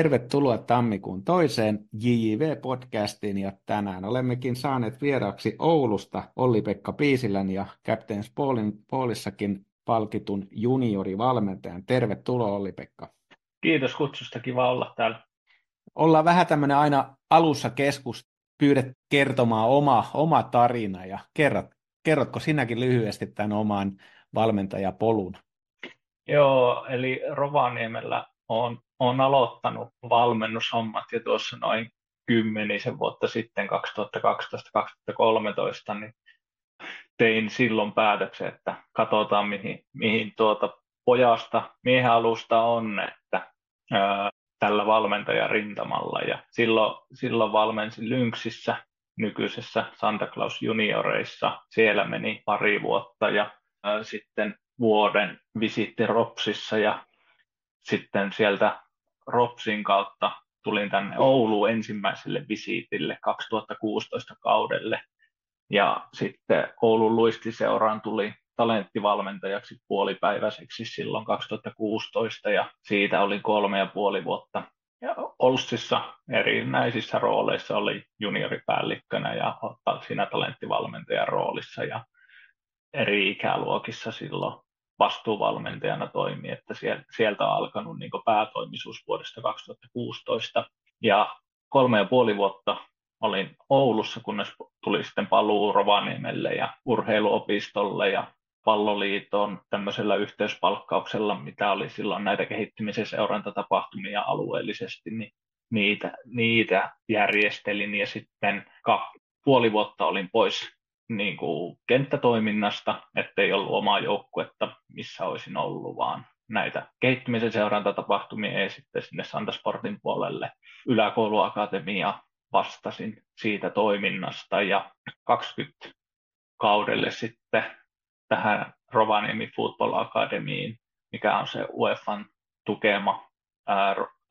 Tervetuloa tammikuun toiseen JJV-podcastiin ja tänään olemmekin saaneet vieraaksi Oulusta Olli-Pekka Piisilän ja Captains Paulin, Paulissakin palkitun juniorivalmentajan. Tervetuloa Olli-Pekka. Kiitos kutsusta, kiva olla täällä. Ollaan vähän tämmöinen aina alussa keskus, pyydät kertomaan oma, oma tarina ja kerrot, kerrotko sinäkin lyhyesti tämän oman valmentajapolun? Joo, eli Rovaniemellä on, on aloittanut valmennushommat jo tuossa noin kymmenisen vuotta sitten, 2012-2013, niin tein silloin päätöksen, että katsotaan mihin, mihin tuota pojasta miehen alusta on, että ää, tällä valmentajan rintamalla. Ja silloin, silloin valmensin Lynxissä, nykyisessä Santa Claus junioreissa. Siellä meni pari vuotta ja ää, sitten vuoden visitti Ropsissa ja sitten sieltä Ropsin kautta tulin tänne Ouluun ensimmäiselle visiitille 2016 kaudelle. Ja sitten Oulun luistiseuraan tuli talenttivalmentajaksi puolipäiväiseksi silloin 2016 ja siitä oli kolme ja puoli vuotta. Ja Olssissa erinäisissä rooleissa oli junioripäällikkönä ja siinä talenttivalmentajan roolissa ja eri ikäluokissa silloin vastuuvalmentajana toimi, että sieltä on alkanut niin päätoimisuus vuodesta 2016. Ja kolme ja puoli vuotta olin Oulussa, kunnes tuli sitten paluu Rovaniemelle ja urheiluopistolle ja palloliiton tämmöisellä yhteyspalkkauksella, mitä oli silloin näitä kehittymisen seurantatapahtumia alueellisesti, niin niitä, niitä järjestelin ja sitten puoli vuotta olin pois niin kuin kenttätoiminnasta, ettei ollut omaa joukkuetta, missä olisin ollut, vaan näitä kehittymisen seurantatapahtumia ja sitten sinne Santasportin puolelle yläkouluakatemia vastasin siitä toiminnasta. Ja 20 kaudelle sitten tähän Rovaniemi Football Academyin, mikä on se UEFan tukema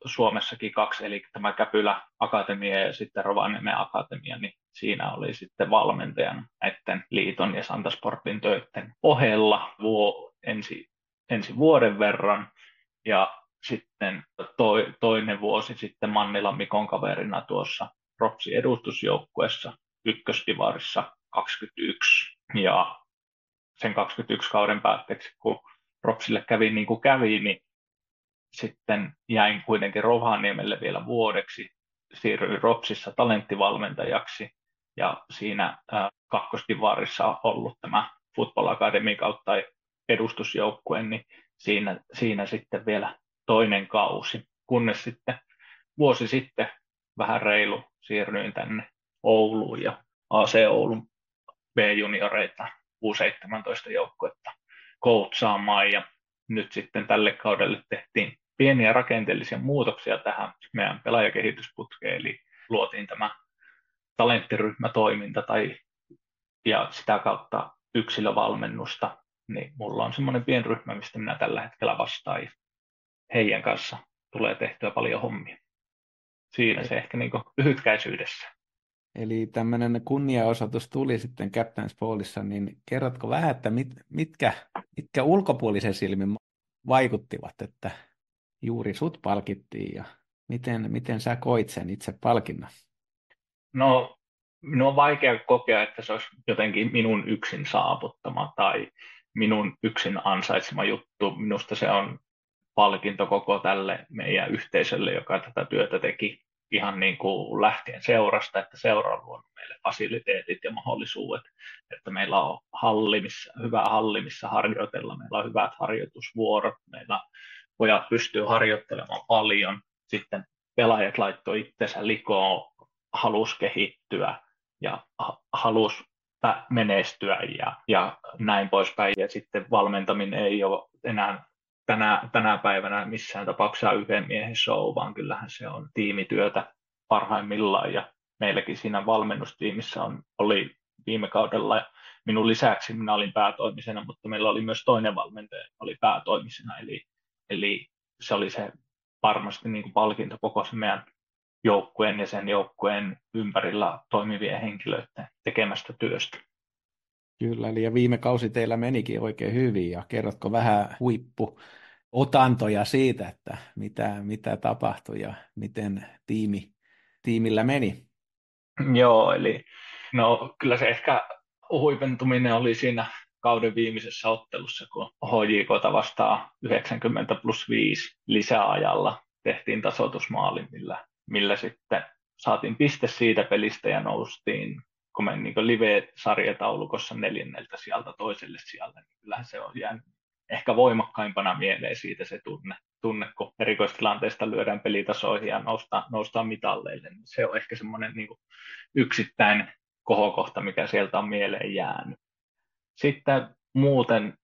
Suomessakin kaksi, eli tämä Käpylä Akatemia ja sitten Rovaniemen Akatemia, niin siinä oli sitten valmentajan näiden liiton ja Santasportin töiden ohella vuo, ensi, ensi vuoden verran. Ja sitten toi, toinen vuosi sitten Mannilan Mikon kaverina tuossa Ropsi edustusjoukkuessa ykköstivarissa 21. Ja sen 21 kauden päätteeksi, kun Ropsille kävi niin kuin kävi, niin sitten jäin kuitenkin Rovaniemelle vielä vuodeksi, siirryin Ropsissa talenttivalmentajaksi ja siinä kakkostivarissa on ollut tämä Football Academy kautta edustusjoukkue, niin siinä, siinä sitten vielä toinen kausi, kunnes sitten vuosi sitten vähän reilu siirryin tänne Ouluun ja AC Oulun B-junioreita U17 joukkuetta koutsaamaan. Ja nyt sitten tälle kaudelle tehtiin pieniä rakenteellisia muutoksia tähän meidän pelaajakehitysputkeen, eli luotiin tämä talenttiryhmätoiminta tai, ja sitä kautta yksilövalmennusta, niin mulla on semmoinen pienryhmä, mistä minä tällä hetkellä vastaan, ja heidän kanssa tulee tehtyä paljon hommia. Siinä se ehkä niin lyhytkäisyydessä. Eli tämmöinen kunniaosoitus tuli sitten Captain's Ballissa, niin kerrotko vähän, että mit, mitkä, mitkä ulkopuolisen silmin vaikuttivat, että juuri sut palkittiin ja miten, miten sä koit sen itse palkinnan? No, minun on vaikea kokea, että se olisi jotenkin minun yksin saavuttama tai minun yksin ansaitsema juttu. Minusta se on palkinto koko tälle meidän yhteisölle, joka tätä työtä teki ihan niin kuin lähtien seurasta, että seura on luonut meille fasiliteetit ja mahdollisuudet, että meillä on halli, missä, hyvä halli, missä harjoitella, meillä on hyvät harjoitusvuorot, meillä pojat pystyy harjoittelemaan paljon, sitten pelaajat laittoi itsensä likoon, halus kehittyä ja halus menestyä ja, ja näin poispäin. Ja sitten valmentaminen ei ole enää tänä, tänä päivänä missään tapauksessa yhden miehen show, vaan kyllähän se on tiimityötä parhaimmillaan. Ja meilläkin siinä valmennustiimissä on, oli viime kaudella minun lisäksi minä olin päätoimisena, mutta meillä oli myös toinen valmentaja, oli päätoimisena, eli, eli se oli se varmasti niin kuin palkinto koko se meidän joukkueen ja sen joukkueen ympärillä toimivien henkilöiden tekemästä työstä. Kyllä, eli ja viime kausi teillä menikin oikein hyvin, ja kerrotko vähän huippu otantoja siitä, että mitä, mitä tapahtui ja miten tiimi, tiimillä meni. Joo, eli no kyllä se ehkä huipentuminen oli siinä kauden viimeisessä ottelussa, kun HJK vastaa 90 plus 5 lisäajalla tehtiin tasoitusmaali, millä, millä sitten saatiin piste siitä pelistä ja noustiin, kun me niin live-sarjataulukossa neljänneltä sieltä toiselle sijalle, niin kyllähän se on jäänyt ehkä voimakkaimpana mieleen siitä se tunne, tunne kun erikoistilanteesta lyödään pelitasoihin ja noustaan, noustaan mitalleille. Niin se on ehkä semmoinen niin yksittäinen kohokohta, mikä sieltä on mieleen jäänyt. Sitten muuten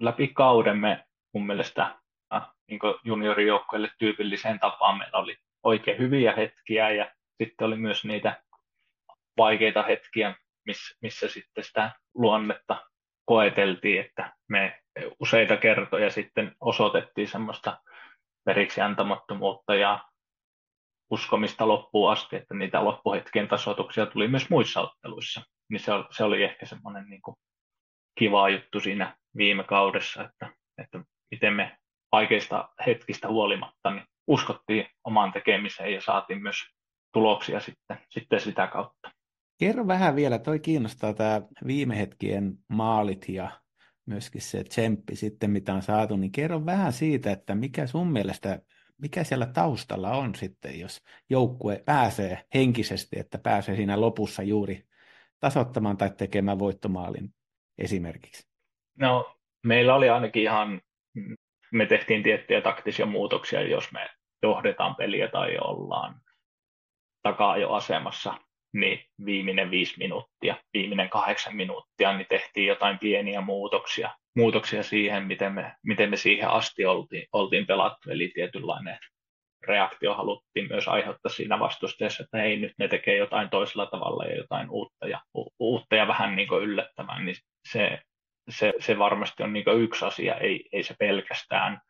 läpi kauden me mun mielestä äh, niin juniorijoukkoille tyypilliseen tapaan meillä oli oikein hyviä hetkiä ja sitten oli myös niitä vaikeita hetkiä, missä, missä sitten sitä luonnetta koeteltiin, että me useita kertoja sitten osoitettiin semmoista periksi antamattomuutta ja uskomista loppuun asti, että niitä loppuhetkien tasoituksia tuli myös muissa otteluissa. Niin se se oli ehkä semmoinen niin kuin kiva juttu siinä viime kaudessa, että, että miten me vaikeista hetkistä huolimatta niin uskottiin omaan tekemiseen ja saatiin myös tuloksia sitten, sitten sitä kautta. Kerro vähän vielä, toi kiinnostaa tämä viime hetkien maalit ja myöskin se tsemppi sitten, mitä on saatu, niin kerro vähän siitä, että mikä sun mielestä, mikä siellä taustalla on sitten, jos joukkue pääsee henkisesti, että pääsee siinä lopussa juuri tasoittamaan tai tekemään voittomaalin esimerkiksi? No, meillä oli ainakin ihan, me tehtiin tiettyjä taktisia muutoksia, jos me johdetaan peliä tai ollaan takaa jo asemassa, niin viimeinen viisi minuuttia, viimeinen kahdeksan minuuttia, niin tehtiin jotain pieniä muutoksia, muutoksia siihen, miten me, miten me siihen asti oltiin, oltiin pelattu, eli tietynlainen reaktio haluttiin myös aiheuttaa siinä vastusteessa, että ei nyt ne tekee jotain toisella tavalla ja jotain uutta ja, uutta ja vähän niin yllättävää, niin se, se, se varmasti on niin yksi asia, ei, ei se pelkästään.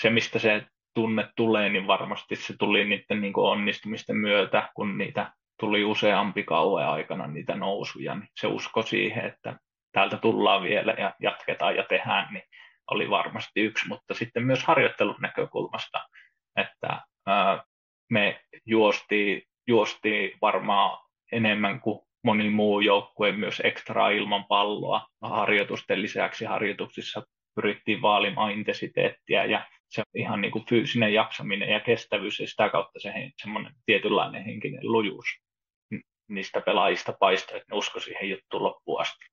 Se, mistä se tunne tulee, niin varmasti se tuli niiden niin onnistumisten myötä, kun niitä tuli useampi kauan aikana niitä nousuja, niin se usko siihen, että täältä tullaan vielä ja jatketaan ja tehdään, niin oli varmasti yksi, mutta sitten myös harjoittelun näkökulmasta, että me juostiin, juostiin varmaan enemmän kuin moni muu joukkue myös ekstra ilman palloa. Harjoitusten lisäksi harjoituksissa pyrittiin vaalimaan intensiteettiä ja se ihan niin kuin fyysinen jaksaminen ja kestävyys ja sitä kautta se semmoinen tietynlainen henkinen lujuus niistä pelaajista paistoi, että ne usko siihen juttuun loppuun asti.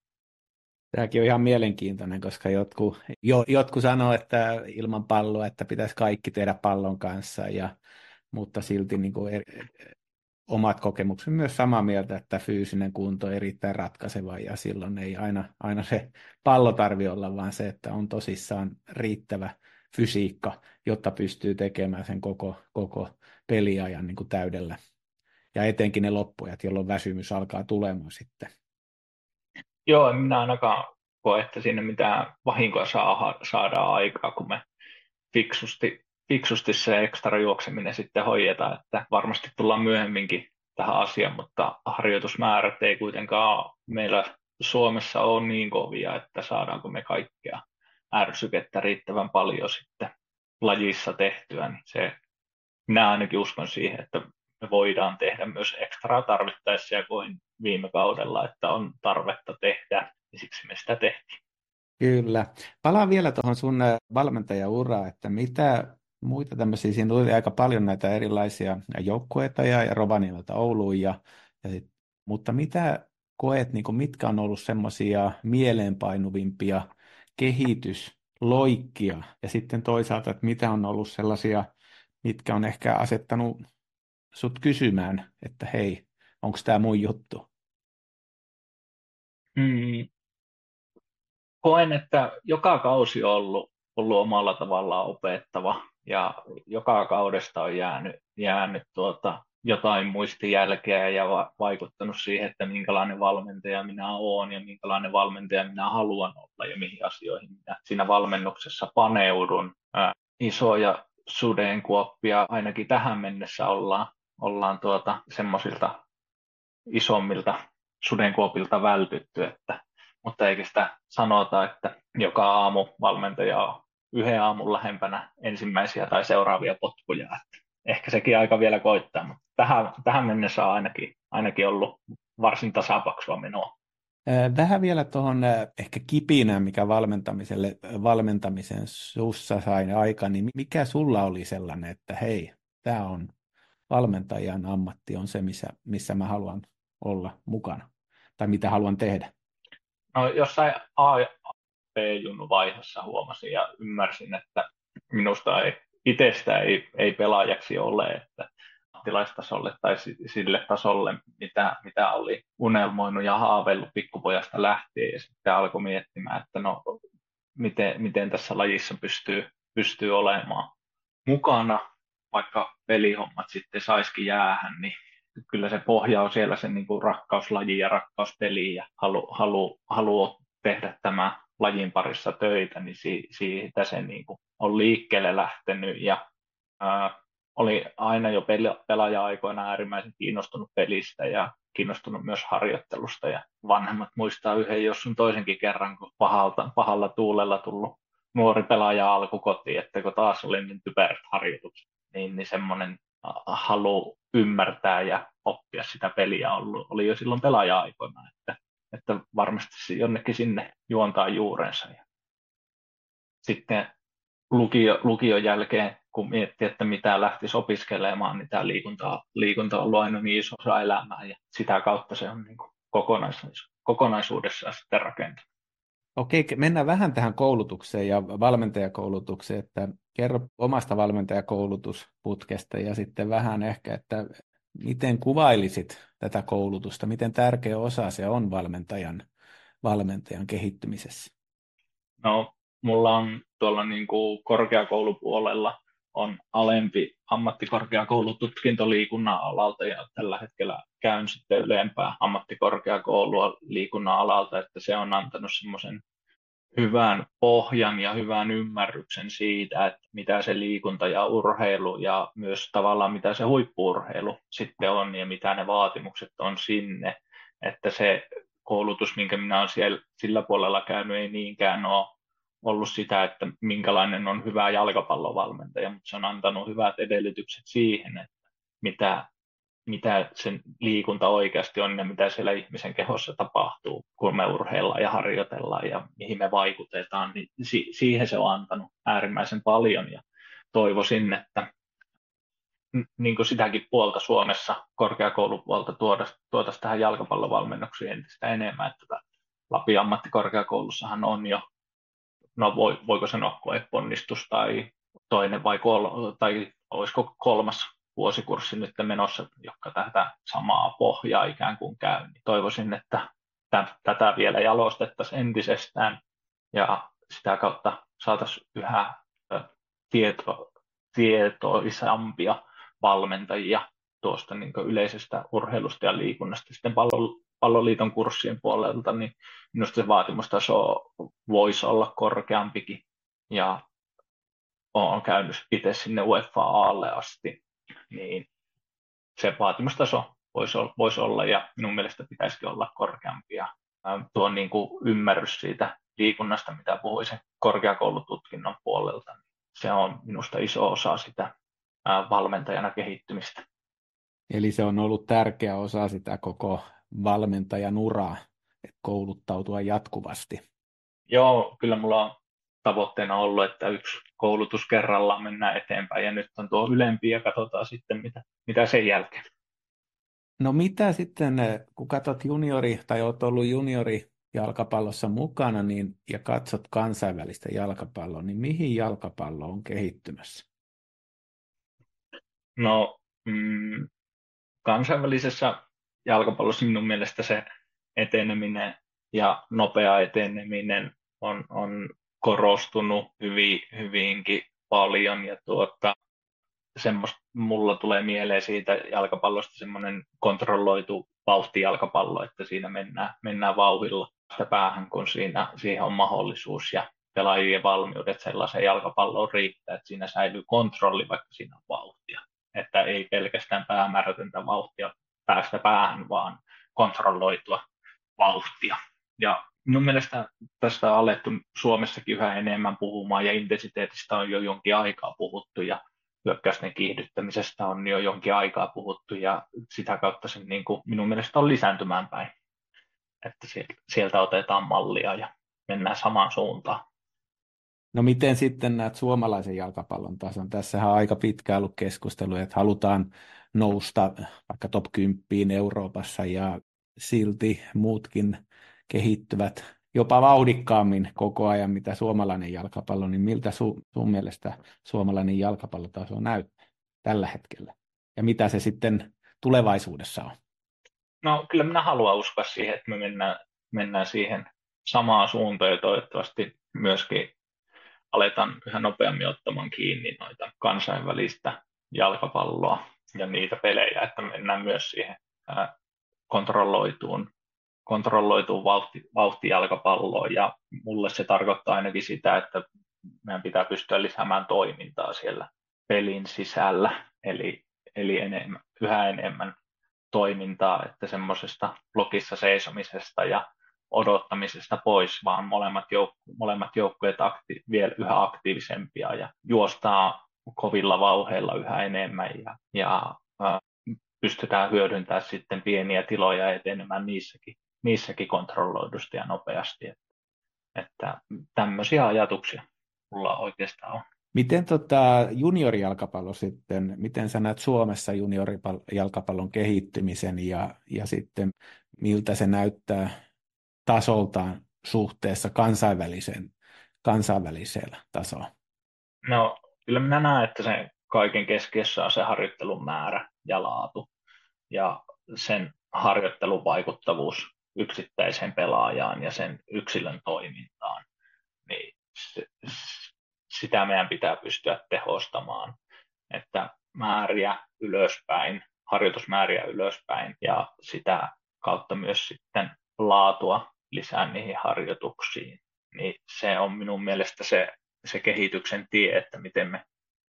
Tämäkin on ihan mielenkiintoinen, koska jotkut, jo, jotkut sanoo, että ilman palloa, että pitäisi kaikki tehdä pallon kanssa, ja, mutta silti niin kuin eri, omat kokemukset myös samaa mieltä, että fyysinen kunto on erittäin ratkaiseva ja silloin ei aina, aina se pallo tarvi olla, vaan se, että on tosissaan riittävä fysiikka, jotta pystyy tekemään sen koko, koko peliajan niin kuin täydellä. Ja etenkin ne loppujat, jolloin väsymys alkaa tulemaan sitten. Joo, en minä ainakaan koe, että sinne mitään vahinkoa saa, saadaan aikaa, kun me fiksusti fiksusti se ekstra juokseminen sitten hoidetaan, että varmasti tullaan myöhemminkin tähän asiaan, mutta harjoitusmäärät ei kuitenkaan meillä Suomessa ole niin kovia, että saadaanko me kaikkea ärsykettä riittävän paljon sitten lajissa tehtyä, niin se, minä ainakin uskon siihen, että me voidaan tehdä myös ekstraa tarvittaessa ja koin viime kaudella, että on tarvetta tehdä, niin siksi me sitä tehtiin. Kyllä. Palaan vielä tuohon sun valmentajauraan, että mitä muita tämmöisiä, siinä tuli aika paljon näitä erilaisia joukkueita ja, ja Rovaniemeltä Ouluun, ja, ja sit, mutta mitä koet, niin kuin, mitkä on ollut semmoisia mieleenpainuvimpia kehitysloikkia, ja sitten toisaalta, että mitä on ollut sellaisia, mitkä on ehkä asettanut sut kysymään, että hei, onko tämä mun juttu? Mm. Koen, että joka kausi on ollut, ollut omalla tavallaan opettava ja joka kaudesta on jäänyt, jäänyt tuota, jotain muistijälkeä ja va- vaikuttanut siihen, että minkälainen valmentaja minä olen ja minkälainen valmentaja minä haluan olla ja mihin asioihin minä siinä valmennuksessa paneudun. Ää, isoja sudenkuoppia ainakin tähän mennessä ollaan, ollaan tuota, semmoisilta isommilta sudenkuopilta vältytty, että, mutta eikä sitä sanota, että joka aamu valmentaja on yhden aamun lähempänä ensimmäisiä tai seuraavia potkuja. Että ehkä sekin aika vielä koittaa, mutta tähän, tähän mennessä on ainakin, ainakin ollut varsin tasapaksua menoa. Vähän vielä tuohon ehkä kipinään, mikä valmentamiselle, valmentamisen sussa sai aika, niin mikä sulla oli sellainen, että hei, tämä on valmentajan ammatti on se, missä, missä mä haluan olla mukana, tai mitä haluan tehdä? No jossain B-junnu vaiheessa huomasin ja ymmärsin, että minusta ei, itsestä ei, ei pelaajaksi ole, että ammattilaistasolle tai sille tasolle, mitä, mitä oli unelmoinut ja haaveillut pikkupojasta lähtien. Ja sitten alkoi miettimään, että no miten, miten tässä lajissa pystyy, pystyy olemaan mukana, vaikka pelihommat sitten saisikin jäähän, niin kyllä se pohja on siellä se niin kuin rakkauslaji ja rakkauspeli ja halu, halu, halu tehdä tämä lajin parissa töitä, niin si, siitä se niin kuin on liikkeelle lähtenyt. Ja ää, oli aina jo pelaaja-aikoina äärimmäisen kiinnostunut pelistä ja kiinnostunut myös harjoittelusta. Ja vanhemmat muistaa yhden jos sun toisenkin kerran, kun pahalta, pahalla tuulella tullut nuori pelaaja alkukotiin, että kun taas oli niin typerät harjoitukset, niin, niin semmoinen halu ymmärtää ja oppia sitä peliä ollut, oli jo silloin pelaaja-aikoina, että, että varmasti jonnekin sinne juontaa juurensa. Ja sitten lukio, lukion jälkeen, kun miettii, että mitä lähtisi opiskelemaan, niin tämä liikunta, liikunta on ollut aina niin iso osa elämää ja sitä kautta se on niin kuin kokonaisuudessaan, kokonaisuudessaan sitten rakentunut. Okei, mennään vähän tähän koulutukseen ja valmentajakoulutukseen, että kerro omasta valmentajakoulutusputkesta ja sitten vähän ehkä, että miten kuvailisit tätä koulutusta, miten tärkeä osa se on valmentajan, valmentajan kehittymisessä? No, mulla on tuolla niin kuin korkeakoulupuolella on alempi ammattikorkeakoulututkinto liikunnan alalta ja tällä hetkellä käyn sitten ylempää ammattikorkeakoulua liikunnan alalta, että se on antanut semmoisen hyvän pohjan ja hyvän ymmärryksen siitä, että mitä se liikunta ja urheilu ja myös tavallaan mitä se huippuurheilu sitten on ja mitä ne vaatimukset on sinne, että se koulutus, minkä minä olen siellä, sillä puolella käynyt, ei niinkään ole ollut sitä, että minkälainen on hyvä jalkapallovalmentaja, mutta se on antanut hyvät edellytykset siihen, että mitä, mitä sen liikunta oikeasti on ja mitä siellä ihmisen kehossa tapahtuu, kun me urheillaan ja harjoitellaan ja mihin me vaikutetaan, niin si- siihen se on antanut äärimmäisen paljon. Ja toivoisin, että niin kuin sitäkin puolta Suomessa, korkeakoulupuolta, tuotaisiin tähän jalkapallovalmennuksiin entistä enemmän, että Lapin ammattikorkeakoulussahan on jo no voi, voiko sanoa koeponnistus tai toinen vai kol, tai olisiko kolmas vuosikurssi nyt menossa, joka tätä samaa pohjaa ikään kuin käy. Niin toivoisin, että tätä vielä jalostettaisiin entisestään ja sitä kautta saataisiin yhä tieto, tietoisampia valmentajia tuosta niin yleisestä urheilusta ja liikunnasta. Sitten pallo, palloliiton kurssien puolelta, niin minusta se vaatimustaso voisi olla korkeampikin. Ja olen käynyt itse sinne UEFA-alle asti, niin se vaatimustaso voisi olla, voisi olla ja minun mielestä pitäisikin olla korkeampi. Ja tuo niin kuin ymmärrys siitä liikunnasta, mitä puhuisin korkeakoulututkinnon puolelta, se on minusta iso osa sitä valmentajana kehittymistä. Eli se on ollut tärkeä osa sitä koko valmentajan uraa, että kouluttautua jatkuvasti? Joo, kyllä mulla on tavoitteena ollut, että yksi koulutus kerrallaan mennään eteenpäin ja nyt on tuo ylempi ja katsotaan sitten mitä, mitä sen jälkeen. No mitä sitten, kun katsot juniori tai olet ollut juniori jalkapallossa mukana niin, ja katsot kansainvälistä jalkapalloa, niin mihin jalkapallo on kehittymässä? No mm, kansainvälisessä jalkapallossa minun mielestä se eteneminen ja nopea eteneminen on, on korostunut hyvin, hyvinkin paljon ja tuota, mulla tulee mieleen siitä jalkapallosta semmoinen kontrolloitu vauhtijalkapallo, että siinä mennään, mennään vauhilla sitä päähän, kun siinä, siihen on mahdollisuus ja pelaajien valmiudet sellaiseen jalkapalloon riittää, että siinä säilyy kontrolli, vaikka siinä on vauhtia. Että ei pelkästään päämäärätöntä vauhtia päästä päähän, vaan kontrolloitua vauhtia. Ja minun mielestä tästä on alettu Suomessakin yhä enemmän puhumaan ja intensiteetistä on jo jonkin aikaa puhuttu ja hyökkäysten kiihdyttämisestä on jo jonkin aikaa puhuttu ja sitä kautta se niin kuin minun mielestä on lisääntymään päin, että sieltä otetaan mallia ja mennään samaan suuntaan. No miten sitten näet suomalaisen jalkapallon tason? Tässähän on aika pitkä ollut keskustelu, että halutaan nousta vaikka top 10 Euroopassa ja silti muutkin kehittyvät jopa vauhdikkaammin koko ajan, mitä suomalainen jalkapallo, niin miltä su, sun mielestä suomalainen jalkapallotaso näyttää tällä hetkellä? Ja mitä se sitten tulevaisuudessa on? No kyllä minä haluan uskoa siihen, että me mennään, mennään siihen samaan suuntaan ja toivottavasti myöskin aletaan yhä nopeammin ottamaan kiinni noita kansainvälistä jalkapalloa ja niitä pelejä, että mennään myös siihen kontrolloituun, kontrolloituun vauhti, vauhtijalkapalloon. Ja mulle se tarkoittaa ainakin sitä, että meidän pitää pystyä lisäämään toimintaa siellä pelin sisällä, eli, eli enemmän, yhä enemmän toimintaa, että semmoisesta blokissa seisomisesta ja odottamisesta pois, vaan molemmat, jouk- molemmat joukkueet akti- vielä yhä aktiivisempia ja juostaa kovilla vauheilla yhä enemmän ja, ja äh, pystytään hyödyntämään sitten pieniä tiloja etenemään niissäkin, niissäkin kontrolloidusti ja nopeasti. Että, että tämmöisiä ajatuksia mulla oikeastaan on. Miten tota juniorijalkapallo sitten, miten sä näet Suomessa juniorijalkapallon kehittymisen ja, ja sitten miltä se näyttää tasoltaan suhteessa kansainväliseen, kansainväliseen tasoon? No kyllä minä näen, että se kaiken keskiössä on se harjoittelun määrä ja laatu ja sen harjoittelun vaikuttavuus yksittäiseen pelaajaan ja sen yksilön toimintaan. Niin sitä meidän pitää pystyä tehostamaan, että määriä ylöspäin, harjoitusmääriä ylöspäin ja sitä kautta myös sitten laatua lisää niihin harjoituksiin. Niin se on minun mielestä se, se kehityksen tie, että miten me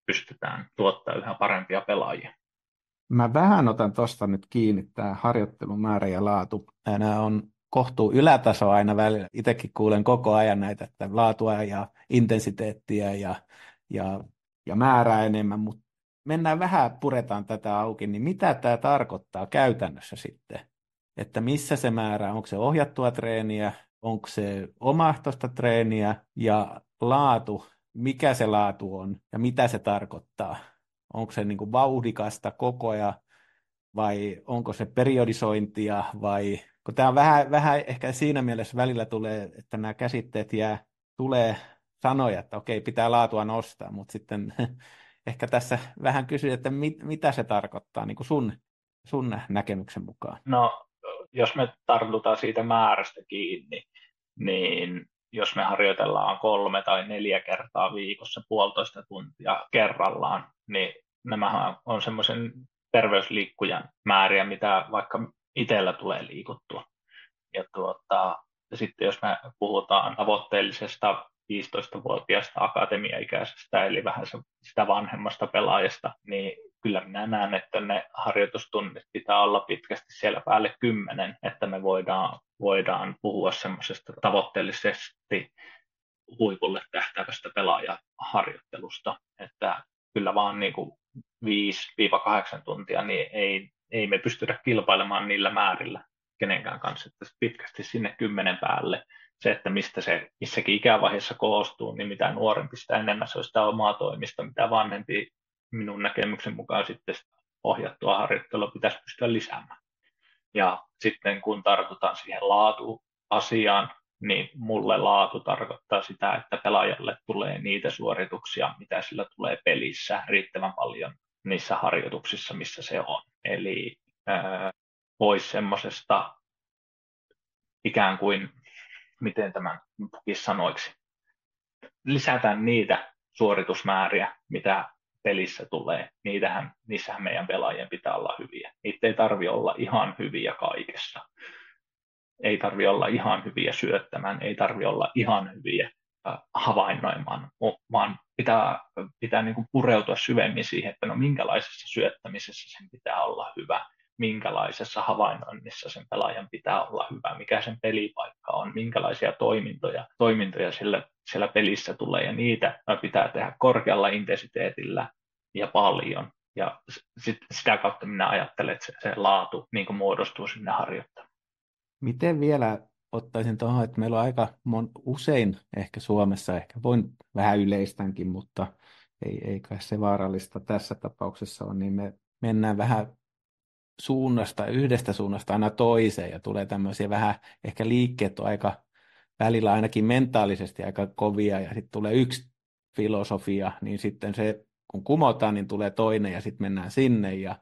pystytään tuottaa yhä parempia pelaajia. Mä vähän otan tuosta nyt kiinni, tämä harjoittelun määrä ja laatu. Nämä on kohtuu ylätaso aina välillä. Itsekin kuulen koko ajan näitä, että laatua ja intensiteettiä ja, ja, ja määrää enemmän, mutta mennään vähän, puretaan tätä auki, niin mitä tämä tarkoittaa käytännössä sitten? Että missä se määrä, onko se ohjattua treeniä, onko se omaehtoista treeniä ja laatu, mikä se laatu on ja mitä se tarkoittaa. Onko se niin kuin vauhdikasta koko ajan vai onko se periodisointia vai kun tämä on vähän, vähän ehkä siinä mielessä välillä tulee, että nämä käsitteet jää, tulee sanoja, että okei, pitää laatua nostaa, mutta sitten ehkä tässä vähän kysyy, että mit, mitä se tarkoittaa niin kuin sun, sun näkemyksen mukaan? No, jos me tartutaan siitä määrästä kiinni, niin jos me harjoitellaan kolme tai neljä kertaa viikossa puolitoista tuntia kerrallaan, niin nämä on semmoisen terveysliikkujan määriä, mitä vaikka itsellä tulee liikuttua. Ja tuota, ja sitten jos me puhutaan tavoitteellisesta 15-vuotiaasta akatemiaikäisestä, eli vähän sitä vanhemmasta pelaajasta, niin kyllä minä näen, että ne harjoitustunnit pitää olla pitkästi siellä päälle kymmenen, että me voidaan, voidaan puhua semmoisesta tavoitteellisesti huipulle tähtäävästä pelaajaharjoittelusta, että kyllä vaan niin kuin 5-8 tuntia, niin ei, ei me pystytä kilpailemaan niillä määrillä kenenkään kanssa, että pitkästi sinne kymmenen päälle. Se, että mistä se missäkin ikävaiheessa koostuu, niin mitä nuorempi, sitä enemmän se on sitä omaa toimista, mitä vanhempi minun näkemyksen mukaan sitten ohjattua harjoittelua pitäisi pystyä lisäämään. Ja sitten kun tartutaan siihen laatuasiaan, niin mulle laatu tarkoittaa sitä, että pelaajalle tulee niitä suorituksia, mitä sillä tulee pelissä riittävän paljon niissä harjoituksissa, missä se on. Eli ää, pois semmoisesta ikään kuin, miten tämän sanoiksi, lisätään niitä suoritusmääriä, mitä pelissä tulee, niitähän, niissähän meidän pelaajien pitää olla hyviä. Niitä ei tarvi olla ihan hyviä kaikessa. Ei tarvi olla ihan hyviä syöttämään, ei tarvi olla ihan hyviä havainnoimaan, vaan pitää, pitää niin kuin pureutua syvemmin siihen, että no minkälaisessa syöttämisessä sen pitää olla hyvä, minkälaisessa havainnoinnissa sen pelaajan pitää olla hyvä, mikä sen pelipaikka on, minkälaisia toimintoja, toimintoja sillä, siellä pelissä tulee, ja niitä pitää tehdä korkealla intensiteetillä ja paljon. Ja sit, sitä kautta minä ajattelen, että se, se laatu niin kuin muodostuu sinne harjoittamaan. Miten vielä ottaisin tuohon, että meillä on aika mon, usein ehkä Suomessa, ehkä voin vähän yleistänkin, mutta ei, ei kai se vaarallista tässä tapauksessa on, niin me mennään vähän suunnasta, yhdestä suunnasta aina toiseen ja tulee tämmöisiä vähän, ehkä liikkeet on aika välillä ainakin mentaalisesti aika kovia ja sitten tulee yksi filosofia, niin sitten se kun kumotaan, niin tulee toinen ja sitten mennään sinne ja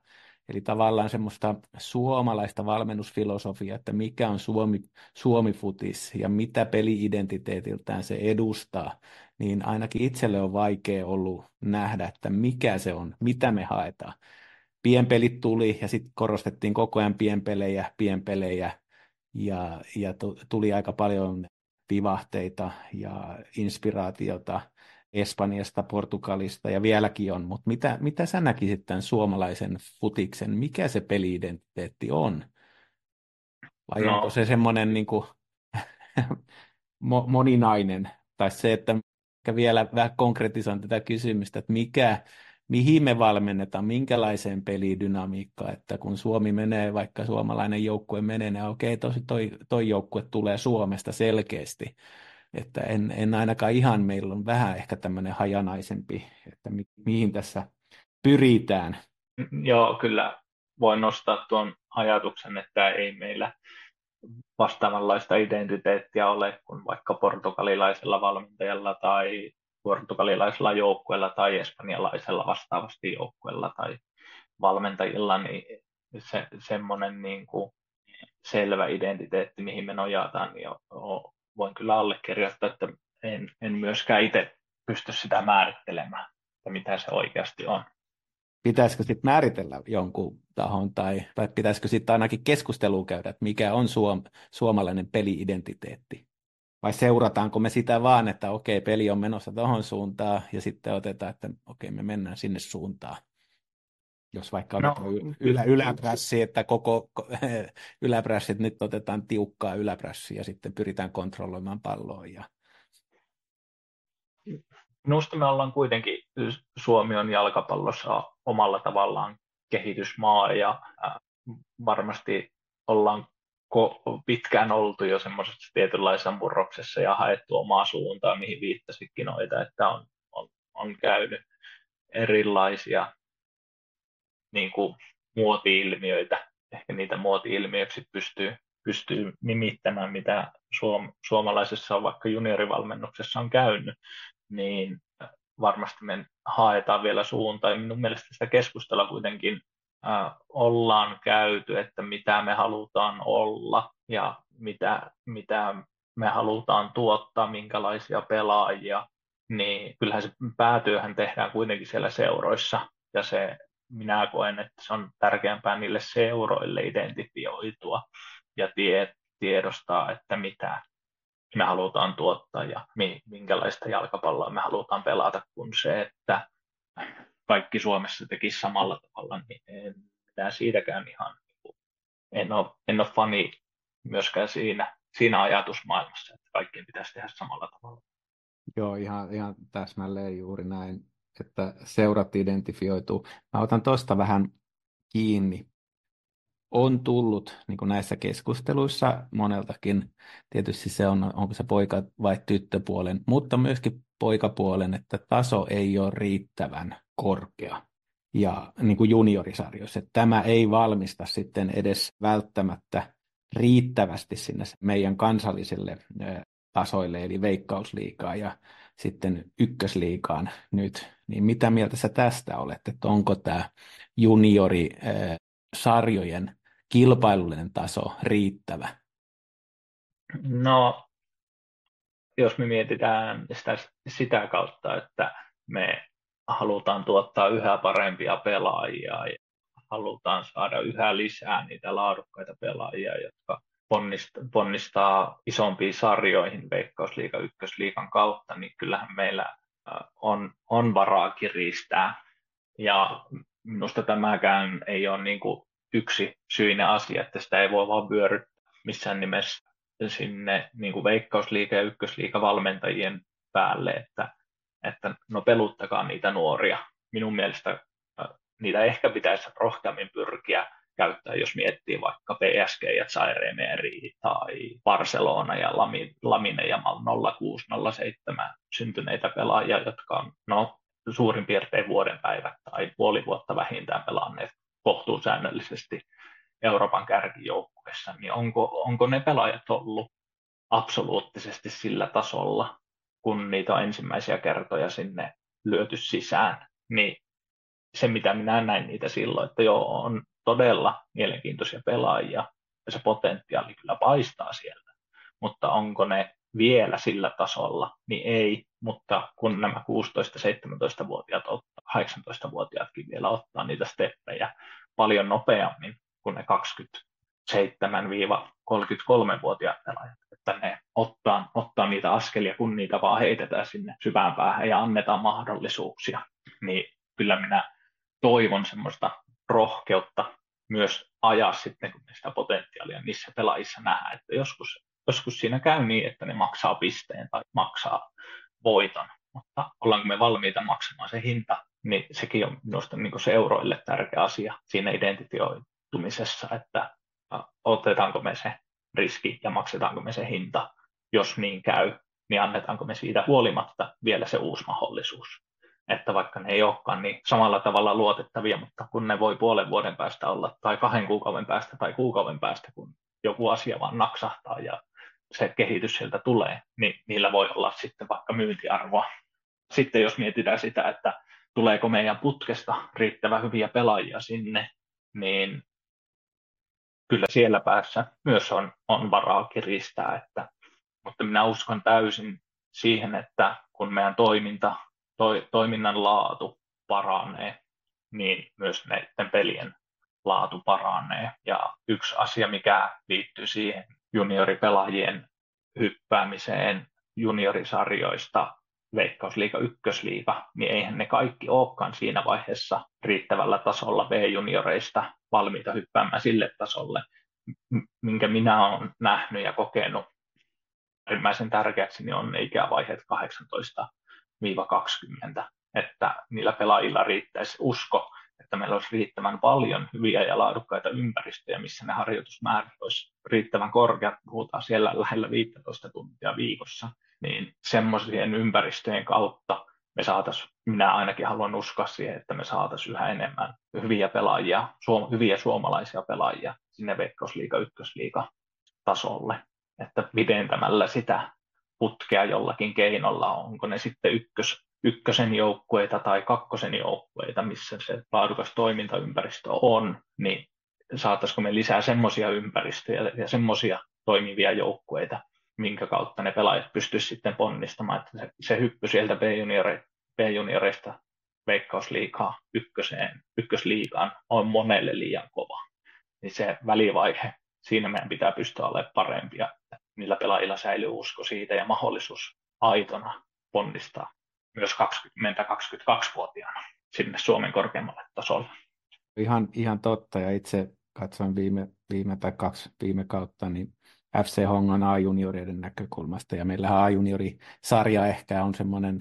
Eli tavallaan semmoista suomalaista valmennusfilosofiaa, että mikä on Suomi, Suomi-futis ja mitä peli-identiteetiltään se edustaa, niin ainakin itselle on vaikea ollut nähdä, että mikä se on, mitä me haetaan. Pienpelit tuli ja sitten korostettiin koko ajan pienpelejä, pienpelejä ja, ja tuli aika paljon vivahteita ja inspiraatiota Espanjasta, Portugalista ja vieläkin on, mutta mitä, mitä sä näkisit tämän suomalaisen futiksen, mikä se peliidentiteetti on? Vai no. onko se semmoinen niin kuin, moninainen, tai se, että vielä vähän konkretisoin tätä kysymystä, että mikä, mihin me valmennetaan, minkälaiseen pelidynamiikkaan, että kun Suomi menee, vaikka suomalainen joukkue menee, niin okei, okay, toi, toi joukkue tulee Suomesta selkeästi, että en, en ainakaan ihan, meillä on vähän ehkä tämmöinen hajanaisempi, että mi, mihin tässä pyritään. Joo, kyllä voin nostaa tuon ajatuksen, että ei meillä vastaavanlaista identiteettiä ole kuin vaikka portugalilaisella valmentajalla tai portugalilaisella joukkueella tai espanjalaisella vastaavasti joukkueella tai valmentajilla, niin se, semmoinen niin kuin selvä identiteetti, mihin me nojataan, niin on, voin kyllä allekirjoittaa, että en, en myöskään itse pysty sitä määrittelemään, että mitä se oikeasti on. Pitäisikö sitten määritellä jonkun tahon tai, tai pitäisikö sitten ainakin keskustelua käydä, että mikä on suom, suomalainen peli-identiteetti? Vai seurataanko me sitä vaan, että okei, peli on menossa tuohon suuntaan ja sitten otetaan, että okei, me mennään sinne suuntaan? Jos vaikka no, ylä, yläprässi, että koko yläprässit nyt otetaan tiukkaa yläprässiä ja sitten pyritään kontrolloimaan palloa. Ja... Minusta me ollaan kuitenkin, Suomi on jalkapallossa omalla tavallaan kehitysmaa ja varmasti ollaan pitkään oltu jo semmoisessa tietynlaisessa murroksessa ja haettu omaa suuntaa, mihin viittasitkin noita, että on, on, on käynyt erilaisia niin kuin muoti-ilmiöitä, ehkä niitä muoti-ilmiöiksi pystyy, pystyy nimittämään, mitä suom, suomalaisessa on vaikka juniorivalmennuksessa on käynyt, niin varmasti me haetaan vielä suuntaa. Ja minun mielestä sitä keskustelua kuitenkin äh, ollaan käyty, että mitä me halutaan olla ja mitä, mitä me halutaan tuottaa, minkälaisia pelaajia, niin kyllähän se päätyöhän tehdään kuitenkin siellä seuroissa ja se minä koen, että se on tärkeämpää niille seuroille identifioitua ja tie, tiedostaa, että mitä me halutaan tuottaa ja minkälaista jalkapalloa me halutaan pelata, kun se, että kaikki Suomessa tekisi samalla tavalla, niin en mitään siitäkään ihan, en ole, en ole fani myöskään siinä, siinä ajatusmaailmassa, että kaikkien pitäisi tehdä samalla tavalla. Joo, ihan, ihan täsmälleen juuri näin että seurat identifioituu. Mä otan tuosta vähän kiinni. On tullut niin kuin näissä keskusteluissa moneltakin, tietysti se on, onko se poika- vai tyttöpuolen, mutta myöskin poikapuolen, että taso ei ole riittävän korkea ja niin kuin juniorisarjoissa. Että tämä ei valmista sitten edes välttämättä riittävästi sinne meidän kansallisille tasoille, eli veikkausliikaa ja sitten ykkösliikaan nyt, niin mitä mieltä sä tästä olet, että onko tämä juniorisarjojen kilpailullinen taso riittävä? No, jos me mietitään sitä, sitä kautta, että me halutaan tuottaa yhä parempia pelaajia ja halutaan saada yhä lisää niitä laadukkaita pelaajia, jotka ponnistaa, ponnistaa isompiin sarjoihin Veikkausliiga ykkösliigan kautta, niin kyllähän meillä on, on varaa kiristää. Ja minusta tämäkään ei ole niin kuin yksi syinen asia, että sitä ei voi vaan vyöryttää missään nimessä sinne niin kuin veikkausliike- ja ykkösliikavalmentajien päälle, että, että no peluttakaa niitä nuoria. Minun mielestä niitä ehkä pitäisi rohkeammin pyrkiä käyttää, jos miettii vaikka PSG ja Zairemeri tai Barcelona ja Lamine ja 0607 syntyneitä pelaajia, jotka on no, suurin piirtein vuoden päivät tai puoli vuotta vähintään pelanneet kohtuusäännöllisesti Euroopan kärkijoukkueessa, niin onko, onko ne pelaajat ollut absoluuttisesti sillä tasolla, kun niitä on ensimmäisiä kertoja sinne lyöty sisään, niin se, mitä minä näin niitä silloin, että joo, on todella mielenkiintoisia pelaajia ja se potentiaali kyllä paistaa sieltä, mutta onko ne vielä sillä tasolla, niin ei, mutta kun nämä 16-17-vuotiaat, 18-vuotiaatkin vielä ottaa niitä steppejä paljon nopeammin kuin ne 27-33-vuotiaat pelaajat, että ne ottaa, ottaa niitä askelia, kun niitä vaan heitetään sinne syvään päähän ja annetaan mahdollisuuksia, niin kyllä minä toivon semmoista rohkeutta myös ajaa sitten, kun sitä potentiaalia niissä pelaajissa nähdään, että joskus, joskus siinä käy niin, että ne maksaa pisteen tai maksaa voiton, mutta ollaanko me valmiita maksamaan se hinta, niin sekin on minusta niin seuroille tärkeä asia siinä identifioitumisessa, että otetaanko me se riski ja maksetaanko me se hinta, jos niin käy, niin annetaanko me siitä huolimatta vielä se uusi mahdollisuus että vaikka ne ei olekaan niin samalla tavalla luotettavia, mutta kun ne voi puolen vuoden päästä olla, tai kahden kuukauden päästä, tai kuukauden päästä, kun joku asia vaan naksahtaa ja se kehitys sieltä tulee, niin niillä voi olla sitten vaikka myyntiarvoa. Sitten jos mietitään sitä, että tuleeko meidän putkesta riittävän hyviä pelaajia sinne, niin kyllä siellä päässä myös on, on varaa kiristää, että, mutta minä uskon täysin siihen, että kun meidän toiminta toi, toiminnan laatu paranee, niin myös näiden pelien laatu paranee. Ja yksi asia, mikä liittyy siihen junioripelaajien hyppäämiseen juniorisarjoista Veikkausliiga, Ykkösliiga, niin eihän ne kaikki olekaan siinä vaiheessa riittävällä tasolla B-junioreista valmiita hyppäämään sille tasolle, minkä minä olen nähnyt ja kokenut äärimmäisen tärkeäksi, niin on ikävaiheet 18 20 että niillä pelaajilla riittäisi usko, että meillä olisi riittävän paljon hyviä ja laadukkaita ympäristöjä, missä ne harjoitusmäärät olisi riittävän korkeat, puhutaan siellä lähellä 15 tuntia viikossa, niin semmoisien ympäristöjen kautta me saataisiin, minä ainakin haluan uskoa siihen, että me saataisiin yhä enemmän hyviä pelaajia, suom- hyviä suomalaisia pelaajia sinne Veikkausliiga, Ykkösliiga tasolle, että pidentämällä sitä putkea jollakin keinolla, onko ne sitten ykkös, ykkösen joukkueita tai kakkosen joukkueita, missä se laadukas toimintaympäristö on, niin saataisiko me lisää semmoisia ympäristöjä ja semmoisia toimivia joukkueita, minkä kautta ne pelaajat pystyisivät sitten ponnistamaan, että se, se hyppy sieltä B-juniore, B-junioreista veikkausliikaa ykköseen, ykkösliigaan on monelle liian kova. Niin se välivaihe, siinä meidän pitää pystyä olemaan parempia niillä pelaajilla säilyy usko siitä ja mahdollisuus aitona ponnistaa myös 20-22-vuotiaana sinne Suomen korkeammalle tasolle. Ihan, ihan totta, ja itse katsoin viime, viime tai kaksi viime kautta, niin FC Hongan A-juniorien näkökulmasta, ja meillähän A-juniorisarja ehkä on semmoinen,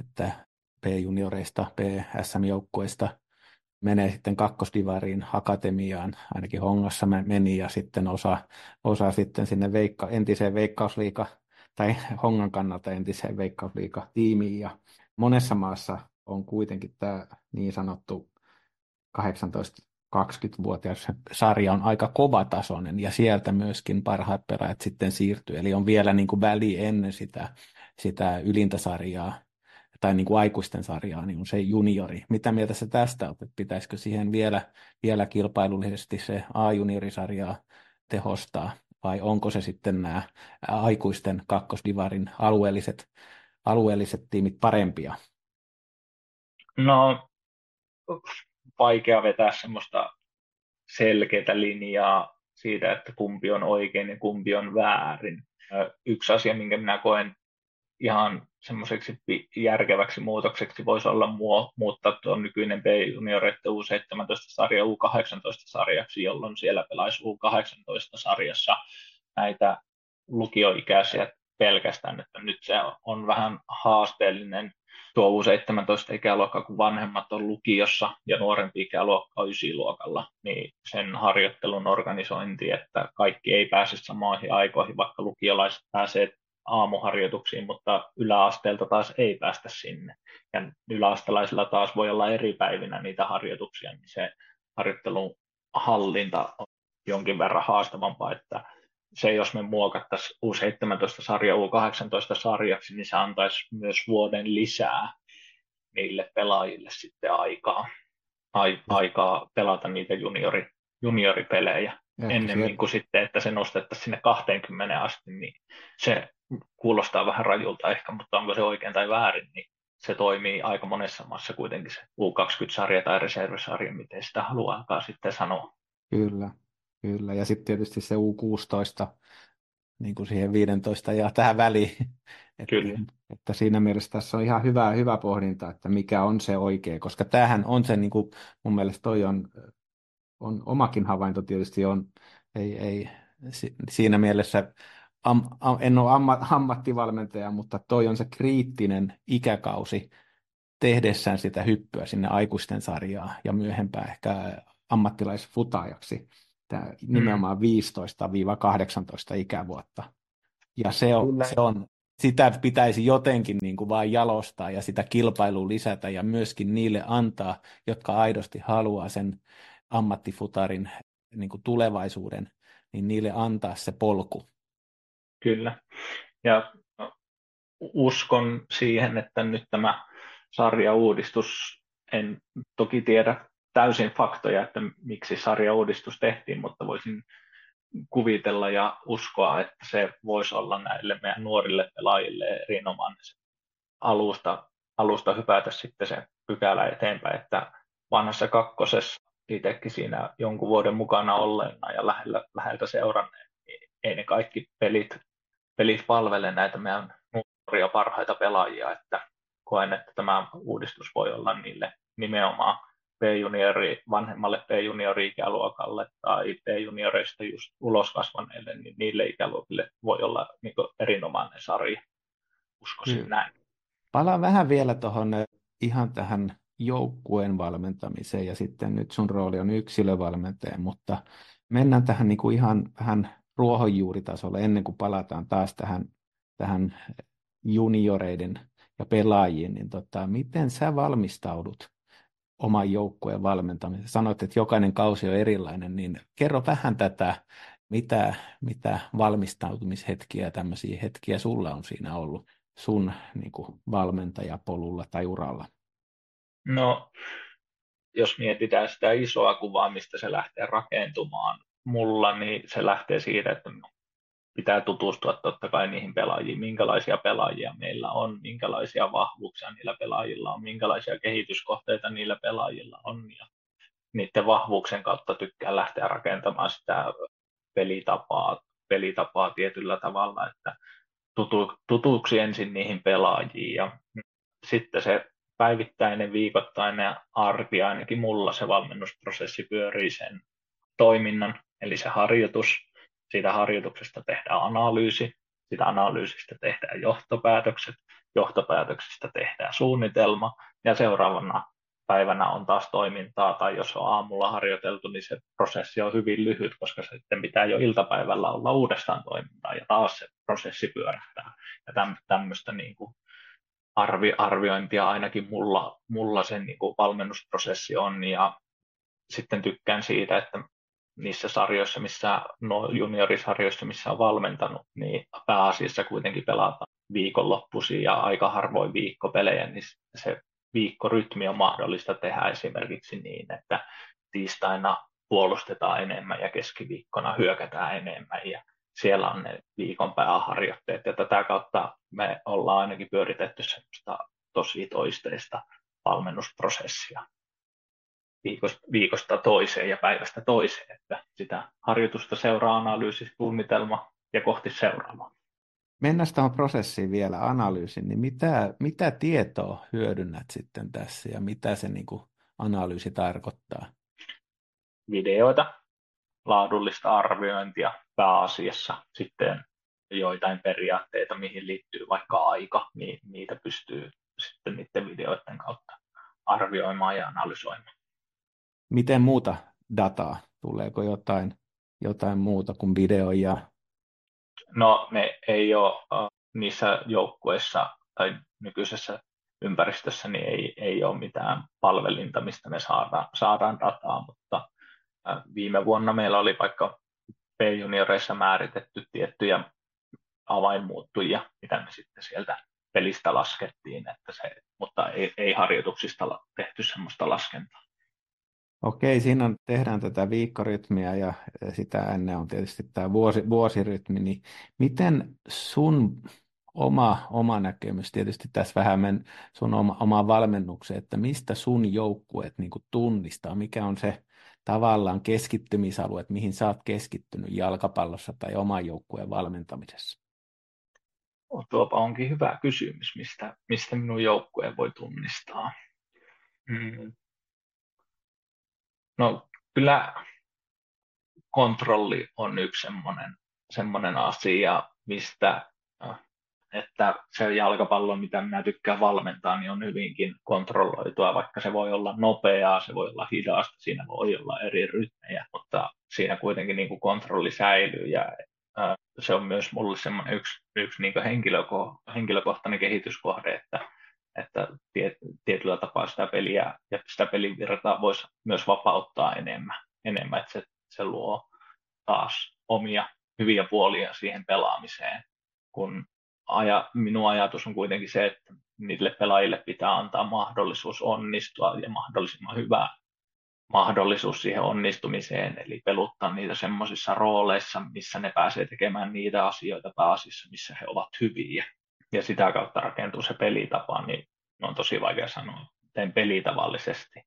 että B-junioreista, B-SM-joukkueista menee sitten kakkosdivariin akatemiaan, ainakin Hongassa meni ja sitten osa, osa sitten sinne veikka, entiseen veikkausliika tai Hongan kannalta entiseen veikkausliika-tiimiin ja monessa maassa on kuitenkin tämä niin sanottu 18-20-vuotias sarja on aika kovatasoinen ja sieltä myöskin parhaat pelaajat sitten siirtyy. Eli on vielä niin kuin väli ennen sitä, sitä ylintä sarjaa tai niin kuin aikuisten sarjaa, niin on se juniori. Mitä mieltä sä tästä olet, pitäisikö siihen vielä, vielä kilpailullisesti se A-juniorisarjaa tehostaa, vai onko se sitten nämä aikuisten kakkosdivarin alueelliset, alueelliset tiimit parempia? No, vaikea vetää semmoista selkeää linjaa siitä, että kumpi on oikein ja kumpi on väärin. Yksi asia, minkä minä koen ihan semmoiseksi järkeväksi muutokseksi voisi olla muuttaa tuo nykyinen B-junioreiden U17-sarja U18-sarjaksi, jolloin siellä pelaisi U18-sarjassa näitä lukioikäisiä pelkästään, että nyt se on vähän haasteellinen. Tuo U17-ikäluokka, kun vanhemmat on lukiossa ja nuorempi ikäluokka on ysiluokalla, niin sen harjoittelun organisointi, että kaikki ei pääse samoihin aikoihin, vaikka lukiolaiset pääsee aamuharjoituksiin, mutta yläasteelta taas ei päästä sinne. Ja yläastelaisilla taas voi olla eri päivinä niitä harjoituksia, niin se harjoittelun hallinta on jonkin verran haastavampaa, että se, jos me muokattaisiin U17-sarja U18-sarjaksi, niin se antaisi myös vuoden lisää niille pelaajille sitten aikaa, ai, aikaa pelata niitä juniori, junioripelejä Ehkä ennemmin kuin sitten, että se nostettaisiin sinne 20 asti, niin se kuulostaa vähän rajulta ehkä, mutta onko se oikein tai väärin, niin se toimii aika monessa maassa kuitenkin se U20-sarja tai reservisarja, miten sitä haluaa sitten sanoa. Kyllä, kyllä. Ja sitten tietysti se U16 niin kuin siihen 15 ja tähän väliin. Että, Kyllä. että siinä mielessä tässä on ihan hyvä, hyvä pohdinta, että mikä on se oikea, koska tämähän on se, niin kuin mun mielestä toi on, on omakin havainto tietysti on, ei, ei siinä mielessä am, am, en ole amma, ammattivalmentaja, mutta toi on se kriittinen ikäkausi tehdessään sitä hyppyä sinne aikuisten sarjaa ja myöhempää ehkä ammattilaisfutaajaksi. Tämä nimenomaan 15-18 ikävuotta. Ja se on, se on, sitä pitäisi jotenkin niin kuin vain jalostaa ja sitä kilpailua lisätä ja myöskin niille antaa, jotka aidosti haluaa sen ammattifutarin niin kuin tulevaisuuden, niin niille antaa se polku. Kyllä. Ja uskon siihen, että nyt tämä sarjauudistus, en toki tiedä täysin faktoja, että miksi sarjauudistus tehtiin, mutta voisin kuvitella ja uskoa, että se voisi olla näille meidän nuorille pelaajille erinomainen alusta, alusta hypätä sitten se pykälä eteenpäin, että vanhassa kakkosessa itsekin siinä jonkun vuoden mukana olleena ja lähellä, läheltä seuranneen, niin ei ne kaikki pelit pelit palvele näitä meidän nuoria parhaita pelaajia, että koen, että tämä uudistus voi olla niille nimenomaan B-juniori, vanhemmalle B-juniori-ikäluokalle tai B-junioreista just ulos kasvaneille, niin niille ikäluokille voi olla niin erinomainen sarja. Uskoisin hmm. näin. Palaan vähän vielä tuohon eh, ihan tähän joukkueen valmentamiseen ja sitten nyt sun rooli on yksilövalmentaja, mutta mennään tähän niin kuin ihan vähän ruohonjuuritasolle ennen kuin palataan taas tähän, tähän junioreiden ja pelaajien, niin tota, miten sä valmistaudut oman joukkueen valmentamiseen? Sanoit, että jokainen kausi on erilainen, niin kerro vähän tätä, mitä, mitä valmistautumishetkiä ja tämmöisiä hetkiä sulla on siinä ollut sun niin kuin valmentajapolulla tai uralla? No, jos mietitään sitä isoa kuvaa, mistä se lähtee rakentumaan, mulla, niin se lähtee siitä, että pitää tutustua totta kai niihin pelaajiin, minkälaisia pelaajia meillä on, minkälaisia vahvuuksia niillä pelaajilla on, minkälaisia kehityskohteita niillä pelaajilla on. Ja niiden vahvuuksien kautta tykkää lähteä rakentamaan sitä pelitapaa, pelitapaa tietyllä tavalla, että tutu, tutuksi ensin niihin pelaajiin ja sitten se päivittäinen, viikoittainen arki, ainakin mulla se valmennusprosessi pyörii sen toiminnan eli se harjoitus, siitä harjoituksesta tehdään analyysi, siitä analyysistä tehdään johtopäätökset, johtopäätöksistä tehdään suunnitelma ja seuraavana päivänä on taas toimintaa tai jos on aamulla harjoiteltu, niin se prosessi on hyvin lyhyt, koska sitten pitää jo iltapäivällä olla uudestaan toimintaa ja taas se prosessi pyörähtää. Ja tämmöistä niin kuin arvi, arviointia ainakin mulla, mulla sen niin kuin valmennusprosessi on ja sitten tykkään siitä, että niissä sarjoissa, missä, no juniorisarjoissa, missä on valmentanut, niin pääasiassa kuitenkin pelataan viikonloppuisin ja aika harvoin viikkopelejä, niin se viikkorytmi on mahdollista tehdä esimerkiksi niin, että tiistaina puolustetaan enemmän ja keskiviikkona hyökätään enemmän ja siellä on ne viikon pääharjoitteet ja tätä kautta me ollaan ainakin pyöritetty semmoista tosi toisteista valmennusprosessia viikosta, viikosta toiseen ja päivästä toiseen, että sitä harjoitusta seuraa analyysi, suunnitelma ja kohti seuraavaa. Mennään tuohon prosessiin vielä, analyysin, niin mitä, mitä tietoa hyödynnät sitten tässä ja mitä se niin kuin, analyysi tarkoittaa? Videoita, laadullista arviointia pääasiassa, sitten joitain periaatteita, mihin liittyy vaikka aika, niin niitä pystyy sitten niiden videoiden kautta arvioimaan ja analysoimaan. Miten muuta dataa? Tuleeko jotain, jotain muuta kuin video ja... No me ei ole niissä joukkueissa tai nykyisessä ympäristössä niin ei, ei ole mitään palvelinta, mistä me saadaan, saadaan dataa, mutta viime vuonna meillä oli vaikka P-junioreissa määritetty tiettyjä avainmuuttujia, mitä me sitten sieltä pelistä laskettiin, että se, mutta ei, ei harjoituksista tehty semmoista laskentaa. Okei, siinä on, tehdään tätä viikkorytmiä ja sitä ennen on tietysti tämä vuosi, vuosirytmi, niin miten sun oma, oma näkemys, tietysti tässä vähän men sun oma, oma valmennukseen, että mistä sun joukkueet niin tunnistaa, mikä on se tavallaan keskittymisalue, mihin sä oot keskittynyt jalkapallossa tai oman joukkueen valmentamisessa? Tuopa onkin hyvä kysymys, mistä, mistä minun joukkueen voi tunnistaa. Mm. No kyllä kontrolli on yksi semmoinen, semmoinen asia, mistä että se jalkapallo, mitä minä tykkään valmentaa, niin on hyvinkin kontrolloitua, vaikka se voi olla nopeaa, se voi olla hidasta, siinä voi olla eri rytmejä, mutta siinä kuitenkin niin kuin kontrolli säilyy ja se on myös mulle yksi, yksi niin henkilöko, henkilökohtainen kehityskohde, että, että tiet, tietyllä tapaa sitä peliä ja sitä pelivirtaa voisi myös vapauttaa enemmän, enemmän että se, se luo taas omia hyviä puolia siihen pelaamiseen, kun aja, minun ajatus on kuitenkin se, että niille pelaajille pitää antaa mahdollisuus onnistua ja mahdollisimman hyvä mahdollisuus siihen onnistumiseen, eli peluttaa niitä semmoisissa rooleissa, missä ne pääsee tekemään niitä asioita pääasiassa, missä he ovat hyviä. Ja sitä kautta rakentuu se pelitapa, niin on tosi vaikea sanoa, miten pelitavallisesti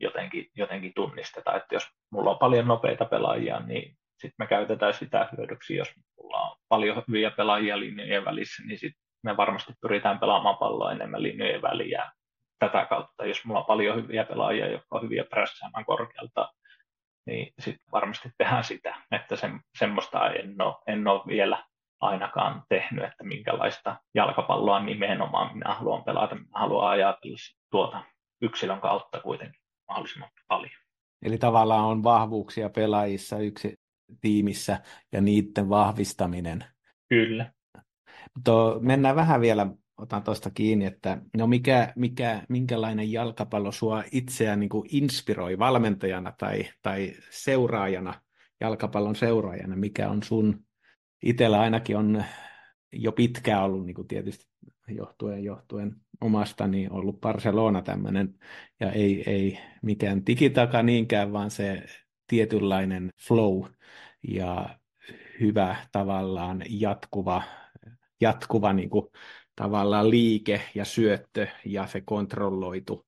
jotenkin, jotenkin tunnistetaan. Että jos mulla on paljon nopeita pelaajia, niin sitten me käytetään sitä hyödyksi, jos mulla on paljon hyviä pelaajia linjojen välissä, niin sitten me varmasti pyritään pelaamaan palloa enemmän linjojen väliä tätä kautta. Jos mulla on paljon hyviä pelaajia, jotka on hyviä prässäämään korkealta, niin sitten varmasti tehdään sitä, että se, semmoista en ole, en ole vielä ainakaan tehnyt, että minkälaista jalkapalloa nimenomaan minä haluan pelata. Minä haluan ajatella tuota yksilön kautta kuitenkin mahdollisimman paljon. Eli tavallaan on vahvuuksia pelaajissa yksi tiimissä ja niiden vahvistaminen. Kyllä. To, mennään vähän vielä, otan tuosta kiinni, että no mikä, mikä, minkälainen jalkapallo sua itseään niin kuin inspiroi valmentajana tai, tai seuraajana, jalkapallon seuraajana, mikä on sun, itsellä ainakin on jo pitkään ollut niin kuin tietysti johtuen, johtuen omastani niin ollut Barcelona tämmöinen, ja ei, ei mikään digitaka niinkään, vaan se tietynlainen flow ja hyvä tavallaan jatkuva, jatkuva niin kuin, tavallaan liike ja syöttö ja se kontrolloitu.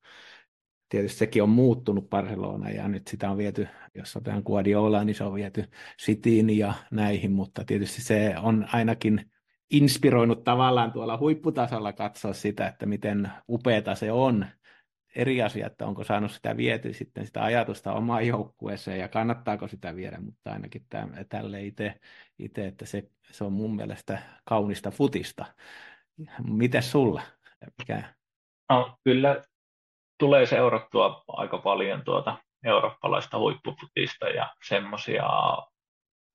Tietysti sekin on muuttunut Barcelona ja nyt sitä on viety, jos otetaan Guardiola, niin se on viety Cityin ja näihin, mutta tietysti se on ainakin inspiroinut tavallaan tuolla huipputasolla katsoa sitä, että miten upeata se on eri asia, että onko saanut sitä viety sitten sitä ajatusta omaan joukkueeseen ja kannattaako sitä viedä, mutta ainakin tälle itse, että se, se on mun mielestä kaunista futista. Miten sulla? Mikä? No, kyllä tulee seurattua aika paljon tuota eurooppalaista huippufutista ja semmoisia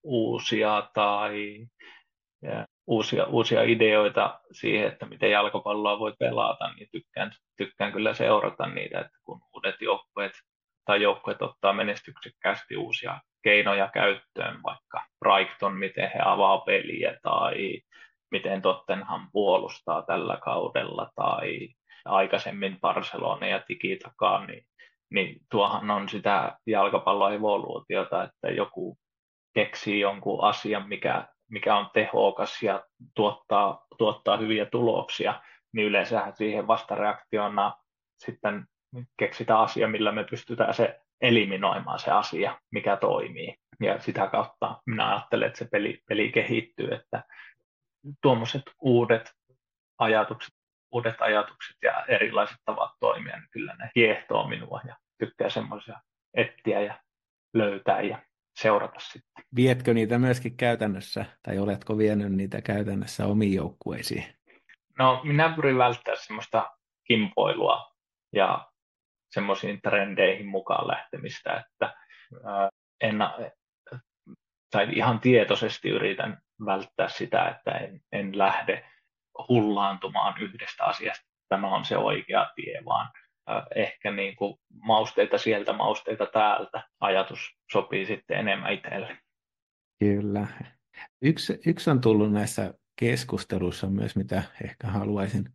uusia tai uusia, uusia ideoita siihen, että miten jalkapalloa voi pelata, niin tykkään, tykkään kyllä seurata niitä, että kun uudet joukkueet tai joukkueet ottaa menestyksekkäästi uusia keinoja käyttöön, vaikka Brighton, miten he avaa peliä tai miten Tottenham puolustaa tällä kaudella tai aikaisemmin Barcelona ja Tiki takaa, niin, niin tuohan on sitä jalkapallon evoluutiota, että joku keksii jonkun asian, mikä mikä on tehokas ja tuottaa, tuottaa hyviä tuloksia, niin yleensä siihen vastareaktiona sitten keksitään asia, millä me pystytään se eliminoimaan se asia, mikä toimii. Ja sitä kautta minä ajattelen, että se peli, peli kehittyy, että tuommoiset uudet ajatukset, uudet ajatukset ja erilaiset tavat toimia, niin kyllä ne kiehtoo minua ja tykkää semmoisia etsiä ja löytää ja seurata sitten. Vietkö niitä myöskin käytännössä, tai oletko vienyt niitä käytännössä omiin joukkueisiin? No, minä pyrin välttämään semmoista kimpoilua ja semmoisiin trendeihin mukaan lähtemistä, että en, tai ihan tietoisesti yritän välttää sitä, että en, en lähde hullaantumaan yhdestä asiasta. Tämä on se oikea tie, vaan ehkä niin kuin mausteita sieltä, mausteita täältä. Ajatus sopii sitten enemmän itselle. Kyllä. Yksi, yksi on tullut näissä keskusteluissa myös, mitä ehkä haluaisin,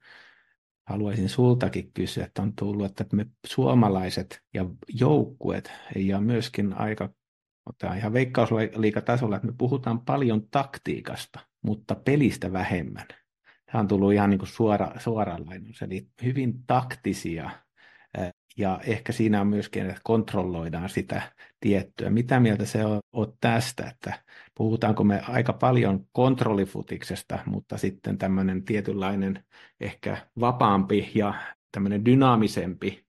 haluaisin sultakin kysyä, että on tullut, että me suomalaiset ja joukkuet ja myöskin aika tämä ihan veikkausliikatasolla, että me puhutaan paljon taktiikasta, mutta pelistä vähemmän. Tämä on tullut ihan niin kuin suora, suora lainaus, eli hyvin taktisia ja ehkä siinä on myöskin, että kontrolloidaan sitä tiettyä. Mitä mieltä se on, on tästä, että puhutaanko me aika paljon kontrollifutiksesta, mutta sitten tämmöinen tietynlainen ehkä vapaampi ja tämmöinen dynaamisempi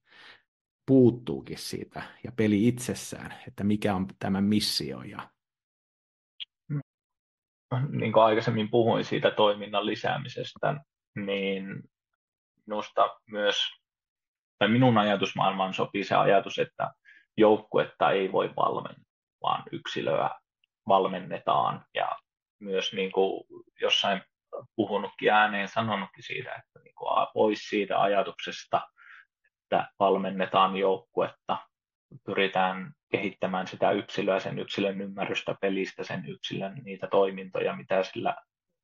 puuttuukin siitä ja peli itsessään, että mikä on tämä missio. Ja... Niin kuin aikaisemmin puhuin siitä toiminnan lisäämisestä, niin minusta myös tai minun ajatusmaailmaan sopii se ajatus, että joukkuetta ei voi valmentaa, vaan yksilöä valmennetaan. Ja myös niin kuin jossain puhunutkin ääneen sanonutkin siitä, että niin kuin pois siitä ajatuksesta, että valmennetaan joukkuetta, pyritään kehittämään sitä yksilöä, sen yksilön ymmärrystä pelistä, sen yksilön niitä toimintoja, mitä sillä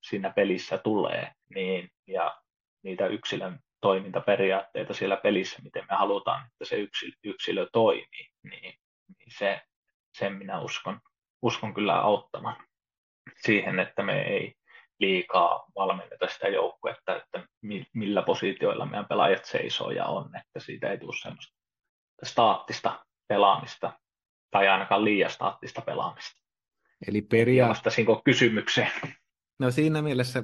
siinä pelissä tulee, niin, ja niitä yksilön toimintaperiaatteita siellä pelissä, miten me halutaan, että se yksilö, yksilö toimii, niin, niin se, sen minä uskon, uskon kyllä auttamaan siihen, että me ei liikaa valmenneta sitä joukkuetta, että millä positioilla meidän pelaajat seisoo ja on, että siitä ei tule semmoista staattista pelaamista tai ainakaan liian staattista pelaamista. Eli periaatteessa... Vastasinko kysymykseen? No siinä mielessä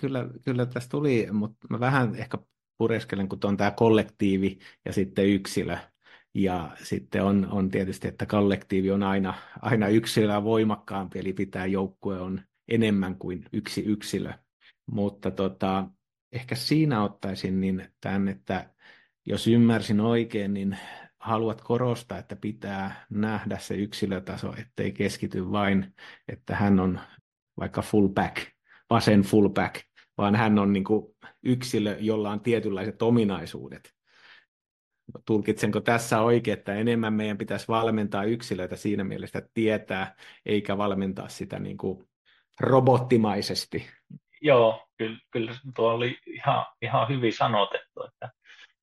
kyllä, kyllä tässä tuli, mutta mä vähän ehkä pureskelen, kun on tämä kollektiivi ja sitten yksilö. Ja sitten on, on tietysti, että kollektiivi on aina, aina yksilöä voimakkaampi, eli pitää joukkue on enemmän kuin yksi yksilö. Mutta tota, ehkä siinä ottaisin niin tämän, että jos ymmärsin oikein, niin haluat korostaa, että pitää nähdä se yksilötaso, ettei keskity vain, että hän on vaikka fullback, vasen fullback, vaan hän on niin kuin yksilö, jolla on tietynlaiset ominaisuudet. Tulkitsenko tässä oikein, että enemmän meidän pitäisi valmentaa yksilöitä siinä mielessä, että tietää, eikä valmentaa sitä niin kuin robottimaisesti? Joo, kyllä, kyllä tuo oli ihan, ihan hyvin sanotettu, että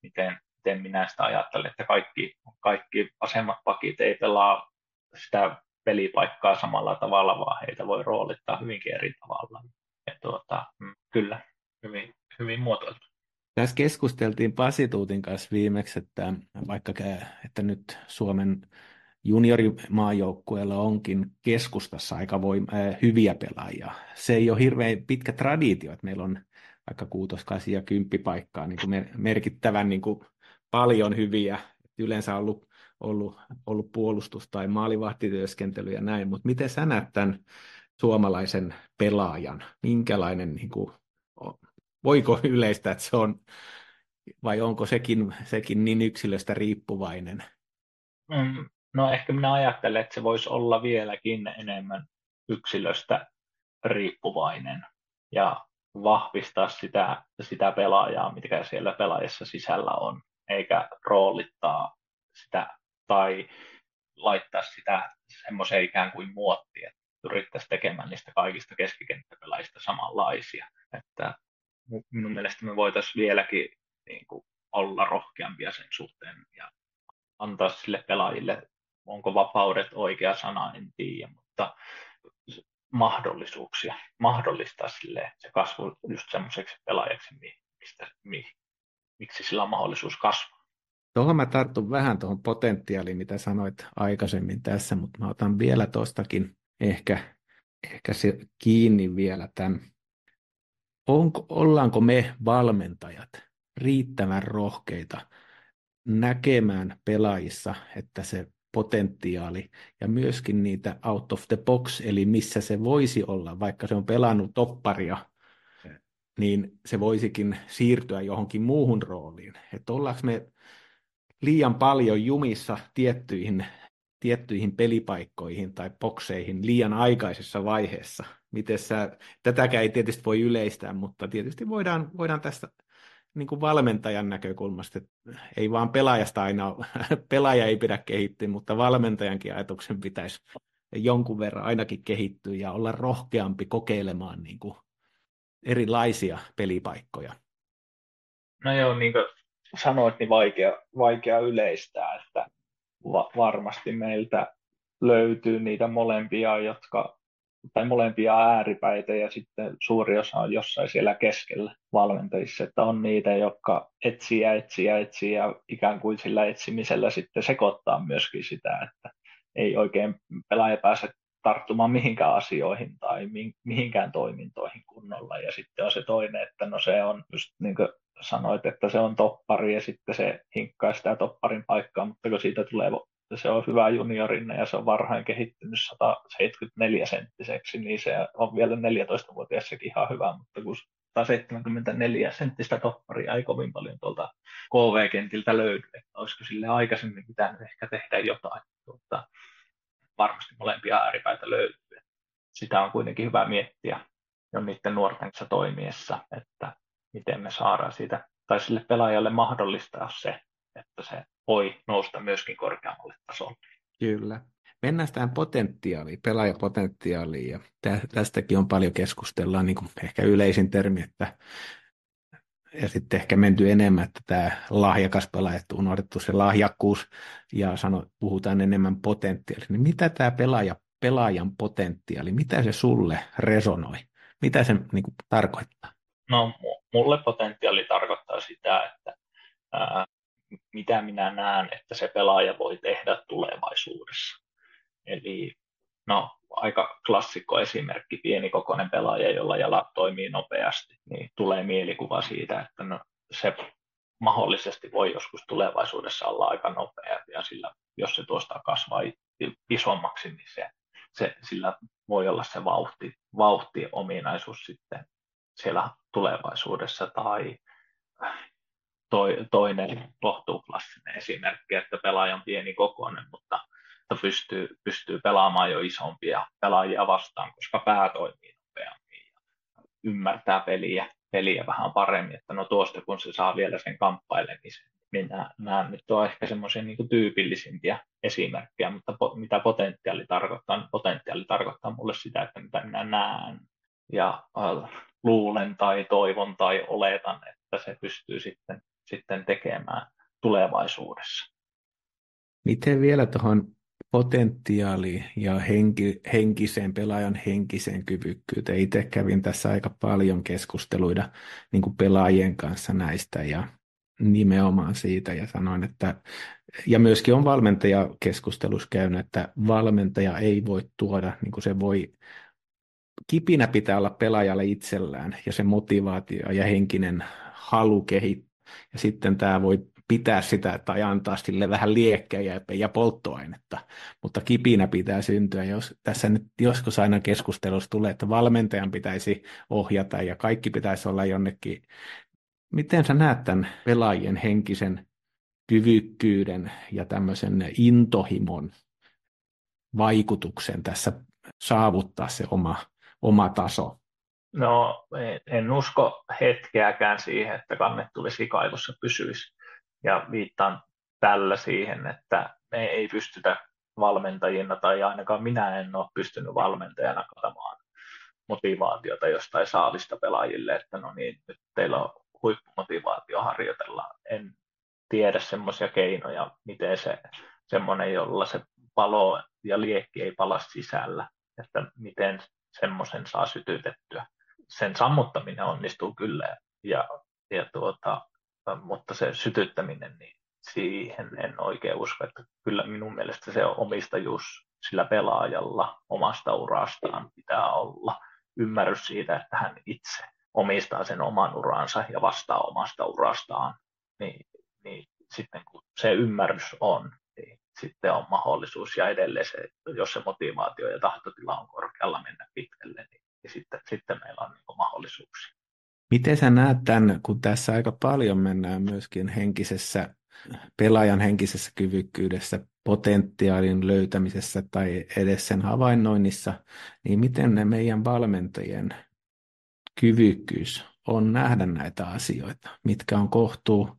miten, miten minä sitä ajattelen, että kaikki, kaikki asemat pakit ei pelaa sitä pelipaikkaa samalla tavalla, vaan heitä voi roolittaa hyvinkin eri tavalla. Ja tuota, mm, kyllä, hyvin, hyvin muotoiltu. Tässä keskusteltiin Pasituutin kanssa viimeksi, että vaikka että nyt Suomen juniorimaajoukkueella onkin keskustassa aika voim- äh, hyviä pelaajia. Se ei ole hirveän pitkä traditio, että meillä on vaikka kuutos, kasi ja kymppi paikkaa niin kuin mer- merkittävän niin kuin paljon hyviä. Yleensä on ollut, ollut, ollut puolustus- tai maalivahtityöskentely ja näin, mutta miten sä näet tämän suomalaisen pelaajan? Minkälainen, niin kuin, voiko yleistä, että se on, vai onko sekin, sekin niin yksilöstä riippuvainen? Mm, no ehkä minä ajattelen, että se voisi olla vieläkin enemmän yksilöstä riippuvainen ja vahvistaa sitä, sitä pelaajaa, mikä siellä pelaajassa sisällä on, eikä roolittaa sitä tai laittaa sitä semmoiseen ikään kuin muottiin, että pyrittäisiin tekemään niistä kaikista keskikenttäpelaajista samanlaisia. Että minun mielestä me voitaisiin vieläkin niin kuin, olla rohkeampia sen suhteen ja antaa sille pelaajille, onko vapaudet oikea sana, en tiedä, mutta mahdollisuuksia, mahdollistaa sille se kasvu just semmoiseksi pelaajaksi, mistä, mi, miksi sillä on mahdollisuus kasvaa. Tuohon mä tartun vähän tuohon potentiaaliin, mitä sanoit aikaisemmin tässä, mutta mä otan vielä tuostakin ehkä, ehkä se kiinni vielä tämän onko, ollaanko me valmentajat riittävän rohkeita näkemään pelaajissa, että se potentiaali ja myöskin niitä out of the box, eli missä se voisi olla, vaikka se on pelannut topparia, niin se voisikin siirtyä johonkin muuhun rooliin. Että ollaanko me liian paljon jumissa tiettyihin, tiettyihin pelipaikkoihin tai bokseihin liian aikaisessa vaiheessa. Miten sä, tätäkään ei tietysti voi yleistää, mutta tietysti voidaan, voidaan tästä niin kuin valmentajan näkökulmasta, että ei vaan pelaajasta aina, pelaaja ei pidä kehittyä, mutta valmentajankin ajatuksen pitäisi jonkun verran ainakin kehittyä ja olla rohkeampi kokeilemaan niin kuin erilaisia pelipaikkoja. No joo, niin kuin sanoit, niin vaikea, vaikea yleistää, että va- varmasti meiltä löytyy niitä molempia, jotka tai molempia ääripäitä ja sitten suuri osa on jossain siellä keskellä valmentajissa, että on niitä, jotka etsii ja etsii ja etsii ja ikään kuin sillä etsimisellä sitten sekoittaa myöskin sitä, että ei oikein pelaaja pääse tarttumaan mihinkään asioihin tai mihinkään toimintoihin kunnolla. Ja sitten on se toinen, että no se on just niin kuin sanoit, että se on toppari ja sitten se hinkkaa sitä topparin paikkaa, mutta kun siitä tulee se on hyvä juniorina ja se on varhain kehittynyt 174 senttiseksi, niin se on vielä 14-vuotiaassakin ihan hyvä, mutta kun 174 senttistä topparia ei kovin paljon tuolta KV-kentiltä löydy, että olisiko sille aikaisemmin pitänyt ehkä tehdä jotain. Tuota, varmasti molempia ääripäitä löytyy. Sitä on kuitenkin hyvä miettiä jo niiden nuorten kanssa toimiessa, että miten me saadaan siitä, tai sille pelaajalle mahdollistaa se, että se voi nousta myöskin korkeammalle tasolle. Kyllä. Mennään tähän potentiaaliin, pelaajapotentiaaliin, ja tästäkin on paljon keskustellaan, niin kuin ehkä yleisin termi, että ja sitten ehkä menty enemmän, että tämä lahjakas pelaaja, että unohdettu se lahjakkuus ja sano, puhutaan enemmän potentiaali. Niin mitä tämä pelaaja, pelaajan potentiaali, mitä se sulle resonoi? Mitä se niin kuin, tarkoittaa? No mulle potentiaali tarkoittaa sitä, että ää, mitä minä näen, että se pelaaja voi tehdä tulevaisuudessa. Eli no, aika klassikko esimerkki, pienikokoinen pelaaja, jolla jalat toimii nopeasti, niin tulee mielikuva siitä, että no, se mahdollisesti voi joskus tulevaisuudessa olla aika nopea, ja sillä, jos se tuosta kasvaa isommaksi, niin se, se, sillä voi olla se vauhti, vauhti-ominaisuus sitten siellä tulevaisuudessa, tai toi, toinen kohtuuklassinen esimerkki, että pelaaja on pieni kokoinen, mutta pystyy, pystyy pelaamaan jo isompia pelaajia vastaan, koska pää toimii nopeammin ja ymmärtää peliä, peliä vähän paremmin, että no tuosta kun se saa vielä sen kamppailemisen, niin nämä nyt on ehkä semmoisia niin tyypillisimpiä esimerkkejä, mutta po, mitä potentiaali tarkoittaa, niin potentiaali tarkoittaa mulle sitä, että mitä minä näen ja äh, luulen tai toivon tai oletan, että se pystyy sitten sitten tekemään tulevaisuudessa. Miten vielä tuohon potentiaaliin ja henki, henkiseen, pelaajan henkiseen kyvykkyyteen. Itse kävin tässä aika paljon keskusteluita niin kuin pelaajien kanssa näistä ja nimenomaan siitä ja sanoin, että ja myöskin on valmentaja keskustelussa käynyt, että valmentaja ei voi tuoda, niin kuin se voi, kipinä pitää olla pelaajalle itsellään ja se motivaatio ja henkinen halu kehittää ja sitten tämä voi pitää sitä tai antaa sille vähän liekkejä ja polttoainetta, mutta kipinä pitää syntyä. Jos, tässä nyt joskus aina keskustelussa tulee, että valmentajan pitäisi ohjata ja kaikki pitäisi olla jonnekin. Miten sä näet tämän pelaajien henkisen kyvykkyyden ja tämmöisen intohimon vaikutuksen tässä saavuttaa se oma, oma taso? No en usko hetkeäkään siihen, että kannet tulisi kaivossa pysyisi. Ja viittaan tällä siihen, että me ei pystytä valmentajina, tai ainakaan minä en ole pystynyt valmentajana katsomaan motivaatiota jostain saalista pelaajille, että no niin, nyt teillä on huippumotivaatio harjoitella. En tiedä semmoisia keinoja, miten se semmoinen, jolla se palo ja liekki ei pala sisällä, että miten semmoisen saa sytytettyä sen sammuttaminen onnistuu kyllä, ja, ja tuota, mutta se sytyttäminen, niin siihen en oikein usko, että kyllä minun mielestä se omistajuus sillä pelaajalla omasta urastaan pitää olla ymmärrys siitä, että hän itse omistaa sen oman uransa ja vastaa omasta urastaan, niin, niin sitten kun se ymmärrys on, niin sitten on mahdollisuus ja edelleen se, jos se motivaatio ja tahtotila on korkealla mennä pitkälle, niin, niin sitten, sitten meillä on niin mahdollisuuksia. Miten sä näet tämän, kun tässä aika paljon mennään myöskin henkisessä, pelaajan henkisessä kyvykkyydessä, potentiaalin löytämisessä tai edes sen havainnoinnissa, niin miten ne meidän valmentajien kyvykkyys on nähdä näitä asioita, mitkä on kohtuu.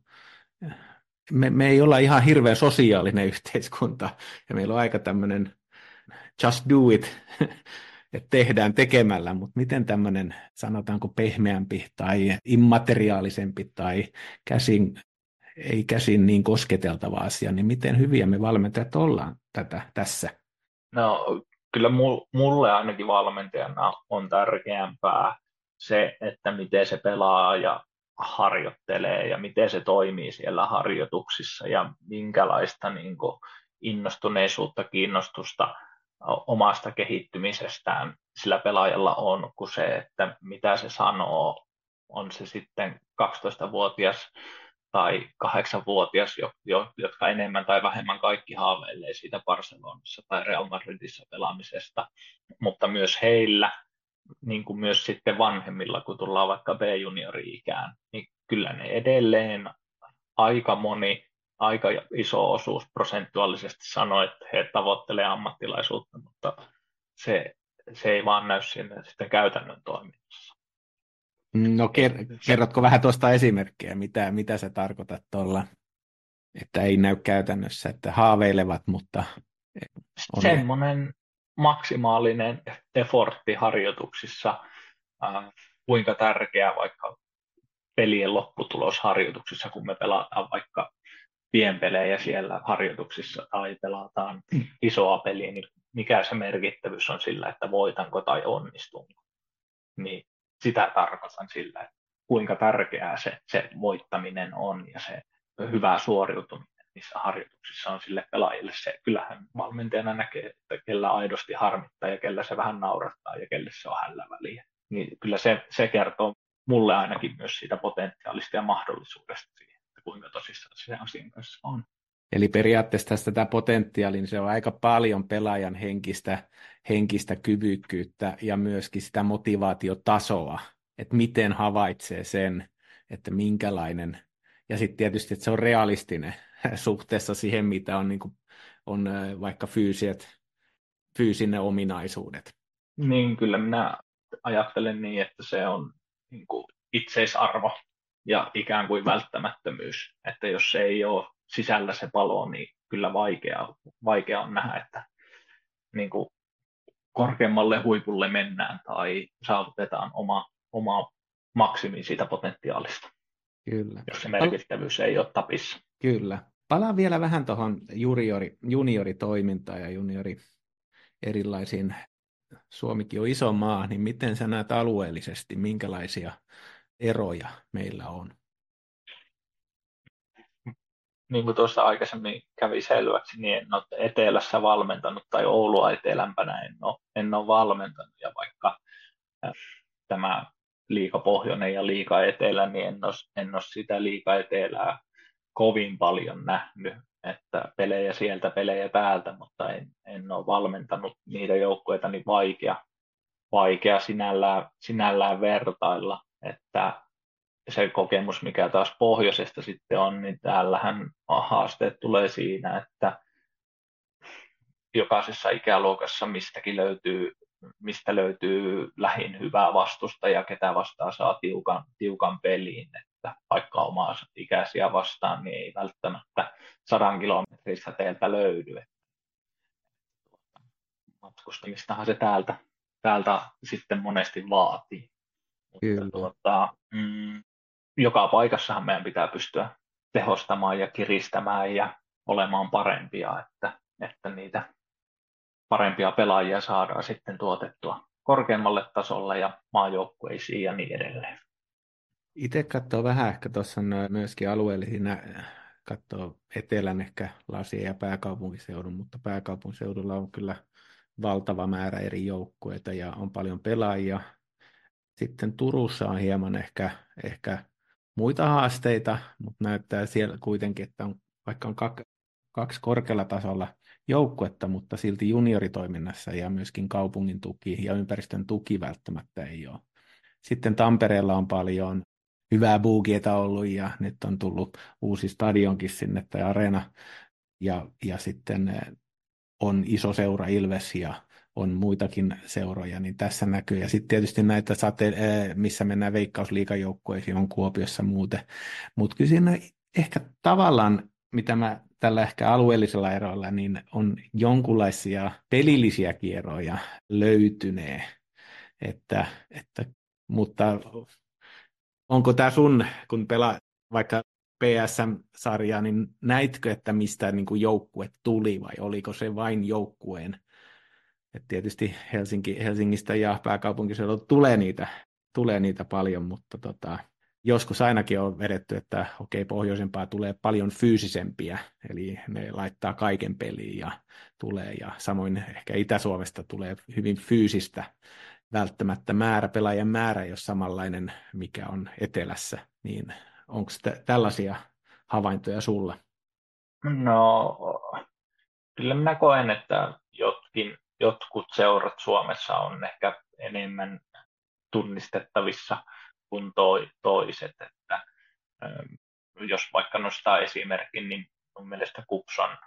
Me, me ei olla ihan hirveän sosiaalinen yhteiskunta ja meillä on aika tämmöinen just do it, että tehdään tekemällä, mutta miten tämmöinen sanotaanko pehmeämpi tai immateriaalisempi tai käsin, ei käsin niin kosketeltava asia, niin miten hyviä me valmentajat ollaan tätä tässä? No kyllä mulle ainakin valmentajana on tärkeämpää se, että miten se pelaa ja harjoittelee ja miten se toimii siellä harjoituksissa ja minkälaista niin kuin, innostuneisuutta, kiinnostusta omasta kehittymisestään sillä pelaajalla on, kuin se, että mitä se sanoo, on se sitten 12-vuotias tai 8-vuotias, jotka enemmän tai vähemmän kaikki haaveilee siitä Barcelonassa tai Real Madridissa pelaamisesta, mutta myös heillä niin kuin myös sitten vanhemmilla, kun tullaan vaikka B-juniori-ikään, niin kyllä ne edelleen aika moni, aika iso osuus prosentuaalisesti sanoo, että he tavoittelevat ammattilaisuutta, mutta se, se ei vaan näy siinä sitten käytännön toiminnassa. No kerrotko vähän tuosta esimerkkejä, mitä, mitä sä tarkoitat tuolla, että ei näy käytännössä, että haaveilevat, mutta... On... Semmoinen maksimaalinen effortti harjoituksissa, äh, kuinka tärkeää vaikka pelien lopputulos harjoituksissa, kun me pelataan vaikka pienpelejä siellä harjoituksissa tai pelataan isoa peliä, niin mikä se merkittävyys on sillä, että voitanko tai onnistunko. Niin sitä tarkoitan sillä, että kuinka tärkeää se, se voittaminen on ja se hyvä suoriutuminen niissä harjoituksissa on sille pelaajille se, kyllähän valmentajana näkee, että kellä aidosti harmittaa ja kellä se vähän naurattaa ja kelle se on hällä väliä. Niin kyllä se, se kertoo mulle ainakin myös siitä potentiaalista ja mahdollisuudesta siihen, kuinka tosissaan se asian kanssa on. Eli periaatteessa tästä tämä potentiaali, niin se on aika paljon pelaajan henkistä, henkistä kyvykkyyttä ja myöskin sitä motivaatiotasoa, että miten havaitsee sen, että minkälainen, ja sitten tietysti, että se on realistinen suhteessa siihen, mitä on, niin kuin, on vaikka fyysiset, fyysinen ominaisuudet. Niin, kyllä minä ajattelen niin, että se on niin kuin itseisarvo ja ikään kuin välttämättömyys. Että jos se ei ole sisällä se palo, niin kyllä vaikea, vaikea on nähdä, että niin kuin korkeammalle huipulle mennään tai saavutetaan oma, oma maksimi siitä potentiaalista. Kyllä. Jos se merkittävyys ei ole tapissa. Kyllä. Palaan vielä vähän tuohon juniori, junioritoimintaan ja juniori erilaisiin, Suomikin on iso maa, niin miten sä näet alueellisesti, minkälaisia eroja meillä on? Niin kuin tuossa aikaisemmin kävi selväksi, niin en ole etelässä valmentanut tai Oulua etelämpänä en ole, en ole valmentanut. Ja vaikka tämä liika pohjoinen ja liika etelä, niin en ole, en ole sitä liika etelää kovin paljon nähnyt, että pelejä sieltä, pelejä täältä, mutta en, en ole valmentanut niitä joukkueita, niin vaikea, vaikea sinällään, sinällään vertailla, että se kokemus, mikä taas pohjoisesta sitten on, niin täällähän haasteet tulee siinä, että jokaisessa ikäluokassa mistäkin löytyy, mistä löytyy lähin hyvää vastusta ja ketä vastaan saa tiukan, tiukan peliin että vaikka omaa ikäisiä vastaan, niin ei välttämättä sadan kilometrin säteeltä löydy. Matkustamistahan se täältä, täältä sitten monesti vaatii. Kyllä. tuota, mm, joka paikassahan meidän pitää pystyä tehostamaan ja kiristämään ja olemaan parempia, että, että niitä parempia pelaajia saadaan sitten tuotettua korkeammalle tasolle ja maajoukkueisiin ja niin edelleen. Itse katsoo vähän ehkä tuossa myöskin alueellisina, katsoo etelän ehkä lasien ja pääkaupunkiseudun, mutta pääkaupunkiseudulla on kyllä valtava määrä eri joukkueita ja on paljon pelaajia. Sitten Turussa on hieman ehkä, ehkä muita haasteita, mutta näyttää siellä kuitenkin, että on, vaikka on kaksi korkealla tasolla joukkuetta, mutta silti junioritoiminnassa ja myöskin kaupungin tuki ja ympäristön tuki välttämättä ei ole. Sitten Tampereella on paljon hyvää buugieta ollut ja nyt on tullut uusi stadionkin sinne tai areena ja, ja sitten eh, on iso seura Ilves ja on muitakin seuroja, niin tässä näkyy. Ja sitten tietysti näitä sate, eh, missä mennään veikkausliikajoukkueisiin, on Kuopiossa muuten. Mutta kyllä siinä ehkä tavallaan, mitä mä tällä ehkä alueellisella eroilla, niin on jonkunlaisia pelillisiä kierroja löytynee. Että, että, mutta onko tämä sun, kun pelaa vaikka PSM-sarjaa, niin näitkö, että mistä niin kuin joukkue tuli vai oliko se vain joukkueen? Et tietysti Helsinki, Helsingistä ja pääkaupunkiseudulta tulee niitä, tulee niitä paljon, mutta tota, joskus ainakin on vedetty, että okei, okay, pohjoisempaa tulee paljon fyysisempiä, eli ne laittaa kaiken peliin ja tulee, ja samoin ehkä Itä-Suomesta tulee hyvin fyysistä, välttämättä määrä, pelaajan määrä ei ole samanlainen, mikä on etelässä, niin onko tällaisia havaintoja sulla? No, kyllä minä koen, että jotkin, jotkut seurat Suomessa on ehkä enemmän tunnistettavissa kuin toi, toiset. Että, ähm, jos vaikka nostaa esimerkin, niin mun mielestä KUPS on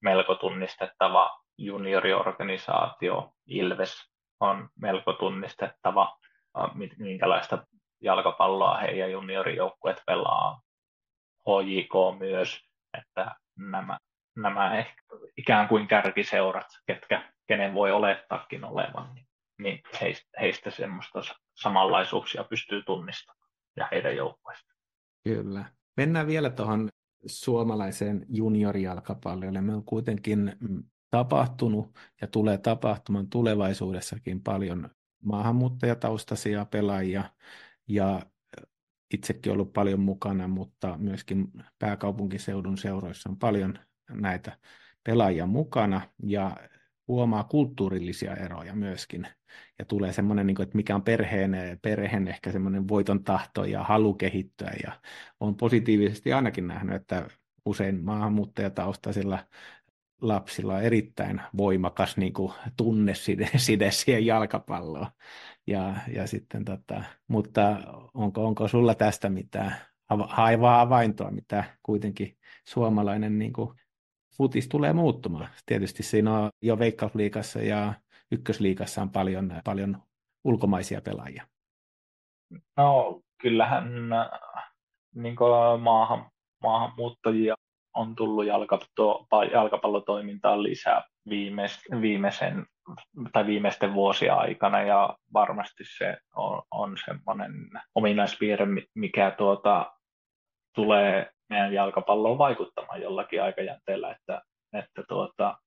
melko tunnistettava junioriorganisaatio. Ilves on melko tunnistettava, äh, minkälaista jalkapalloa he ja juniorijoukkueet pelaa. HJK myös, että nämä, nämä ehkä ikään kuin kärkiseurat, ketkä, kenen voi olettaakin olevan, niin, niin heistä, semmoista samanlaisuuksia pystyy tunnistamaan ja heidän joukkueista. Kyllä. Mennään vielä tuohon suomalaiseen juniorijalkapallolle. Me on kuitenkin tapahtunut ja tulee tapahtumaan tulevaisuudessakin paljon maahanmuuttajataustaisia pelaajia ja itsekin ollut paljon mukana, mutta myöskin pääkaupunkiseudun seuroissa on paljon näitä pelaajia mukana ja huomaa kulttuurillisia eroja myöskin. Ja tulee semmoinen, niin että mikä on perheen, perheen ehkä semmoinen voiton tahto ja halu kehittyä. Ja on positiivisesti ainakin nähnyt, että usein maahanmuuttajataustaisilla lapsilla on erittäin voimakas niin kuin, tunneside side siihen jalkapalloon. Ja, ja sitten, tota, mutta onko, onko sulla tästä mitään haivaa havaintoa, mitä kuitenkin suomalainen niin kuin, futis tulee muuttumaan. Tietysti siinä on jo Veikkausliikassa ja Ykkösliikassa on paljon, paljon ulkomaisia pelaajia. No kyllähän niin maahan, maahanmuuttajia on tullut jalkapato, jalkapallotoimintaan lisää viimeis, viimeisen tai viimeisten vuosien aikana ja varmasti se on, on semmoinen ominaispiirre, mikä tuota, tulee meidän jalkapalloon vaikuttamaan jollakin aikajänteellä, että, että tuota,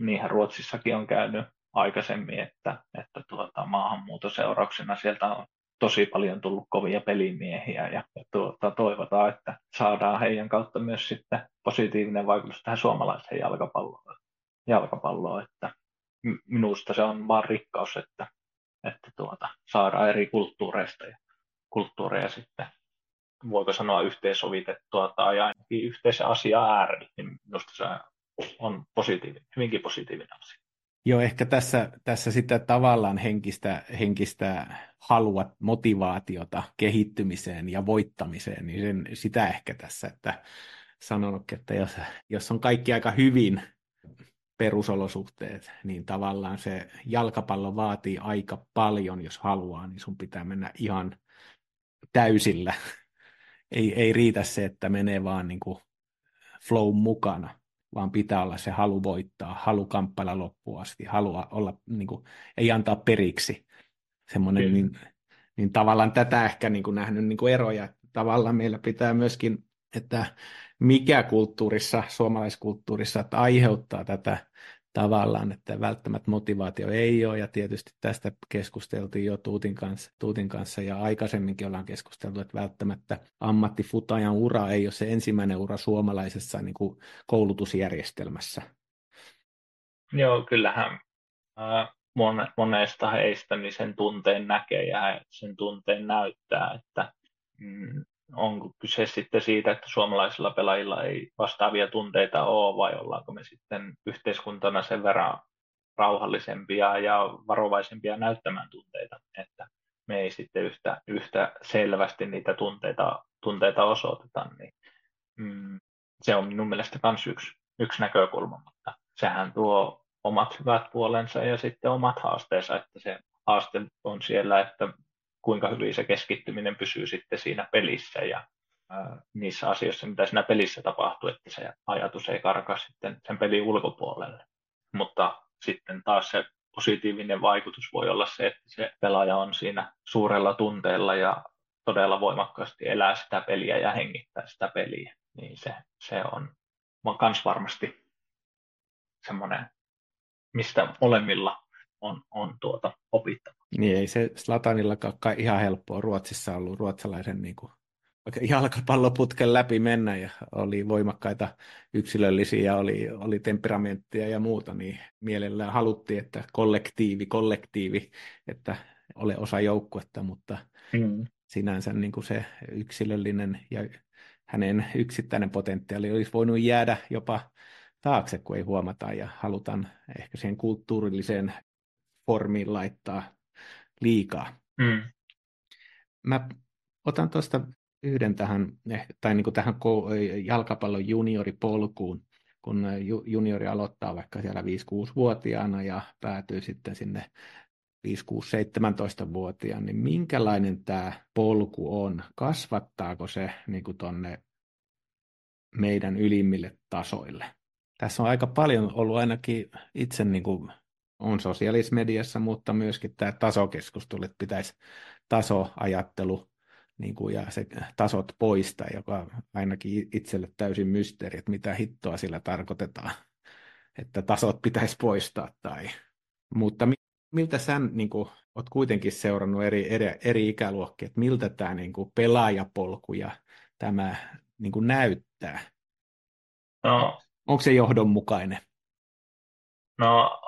niinhän Ruotsissakin on käynyt aikaisemmin, että, että tuota, maahanmuuton seurauksena sieltä on tosi paljon tullut kovia pelimiehiä ja, ja tuota, toivotaan, että saadaan heidän kautta myös sitten positiivinen vaikutus tähän suomalaiseen jalkapalloon. jalkapalloon että minusta se on vaan rikkaus, että, että tuota, saadaan eri kulttuureista ja kulttuureja sitten voiko sanoa yhteensovitettua tai ainakin yhteisen asian äärellä, niin minusta se on positiivinen, hyvinkin positiivinen asia. Joo, ehkä tässä, tässä sitä tavallaan henkistä, henkistä halua, motivaatiota kehittymiseen ja voittamiseen, niin sen, sitä ehkä tässä, että sanonut, että jos, jos on kaikki aika hyvin perusolosuhteet, niin tavallaan se jalkapallo vaatii aika paljon, jos haluaa, niin sun pitää mennä ihan täysillä ei, ei riitä se, että menee vaan niin kuin flow mukana, vaan pitää olla se halu voittaa, halu kamppailla loppuun asti, halua olla, niin kuin, ei antaa periksi. Semmoinen, niin, niin tavallaan tätä ehkä niin kuin nähnyt niin kuin eroja. Tavallaan meillä pitää myöskin, että mikä kulttuurissa, suomalaiskulttuurissa, että aiheuttaa tätä tavallaan, että välttämättä motivaatio ei ole, ja tietysti tästä keskusteltiin jo Tuutin kanssa, Tuutin kanssa ja aikaisemminkin ollaan keskusteltu, että välttämättä ammattifutajan ura ei ole se ensimmäinen ura suomalaisessa niin kuin koulutusjärjestelmässä. Joo, kyllähän monesta heistä niin sen tunteen näkee ja sen tunteen näyttää, että mm, onko kyse sitten siitä, että suomalaisilla pelaajilla ei vastaavia tunteita ole vai ollaanko me sitten yhteiskuntana sen verran rauhallisempia ja varovaisempia näyttämään tunteita, että me ei sitten yhtä, yhtä selvästi niitä tunteita, tunteita osoiteta, niin mm, se on minun mielestä myös yksi, yksi näkökulma, mutta sehän tuo omat hyvät puolensa ja sitten omat haasteensa, että se haaste on siellä, että kuinka hyvin se keskittyminen pysyy sitten siinä pelissä ja niissä asioissa, mitä siinä pelissä tapahtuu, että se ajatus ei karkaa sitten sen pelin ulkopuolelle. Mutta sitten taas se positiivinen vaikutus voi olla se, että se pelaaja on siinä suurella tunteella ja todella voimakkaasti elää sitä peliä ja hengittää sitä peliä. Niin se, se on myös varmasti semmoinen, mistä molemmilla on, on tuota opittava. Niin ei se Slatanillakaan ihan helppoa Ruotsissa ollut ruotsalaisen niin kuin, jalkapalloputken läpi mennä ja oli voimakkaita yksilöllisiä, oli, oli temperamenttia ja muuta, niin mielellään haluttiin, että kollektiivi, kollektiivi, että ole osa joukkuetta, mutta mm. sinänsä niin kuin se yksilöllinen ja hänen yksittäinen potentiaali olisi voinut jäädä jopa taakse, kun ei huomata ja halutaan ehkä siihen kulttuurilliseen formiin laittaa liikaa. Mm. Mä otan tuosta yhden tähän, tai niin kuin tähän jalkapallon junioripolkuun, kun juniori aloittaa vaikka siellä 5-6-vuotiaana ja päätyy sitten sinne 5-6-17-vuotiaan, niin minkälainen tämä polku on? Kasvattaako se niin kuin tonne meidän ylimmille tasoille? Tässä on aika paljon ollut ainakin itse niin kuin on sosiaalismediassa, mutta myöskin tämä tasokeskustelu, että pitäisi tasoajattelu niin kuin, ja se tasot poistaa, joka ainakin itselle täysin mysteeri, että mitä hittoa sillä tarkoitetaan, että tasot pitäisi poistaa. Tai... Mutta miltä sä niin kuin, oot kuitenkin seurannut eri, eri, eri ikäluokkia, että miltä tämä niin kuin, pelaajapolku ja tämä niin kuin, näyttää? No, Onko se johdonmukainen? No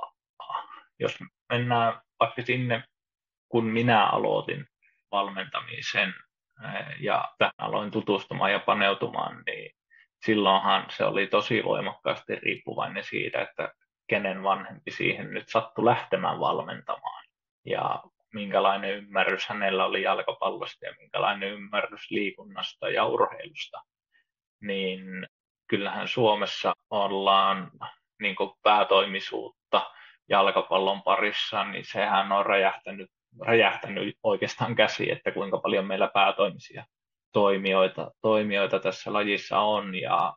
jos mennään vaikka sinne, kun minä aloitin valmentamisen eh, ja tähän aloin tutustumaan ja paneutumaan, niin silloinhan se oli tosi voimakkaasti riippuvainen siitä, että kenen vanhempi siihen nyt sattui lähtemään valmentamaan ja minkälainen ymmärrys hänellä oli jalkapallosta ja minkälainen ymmärrys liikunnasta ja urheilusta, niin kyllähän Suomessa ollaan niin päätoimisuutta jalkapallon parissa, niin sehän on räjähtänyt, räjähtänyt oikeastaan käsi, että kuinka paljon meillä päätoimisia toimijoita, toimijoita tässä lajissa on. Ja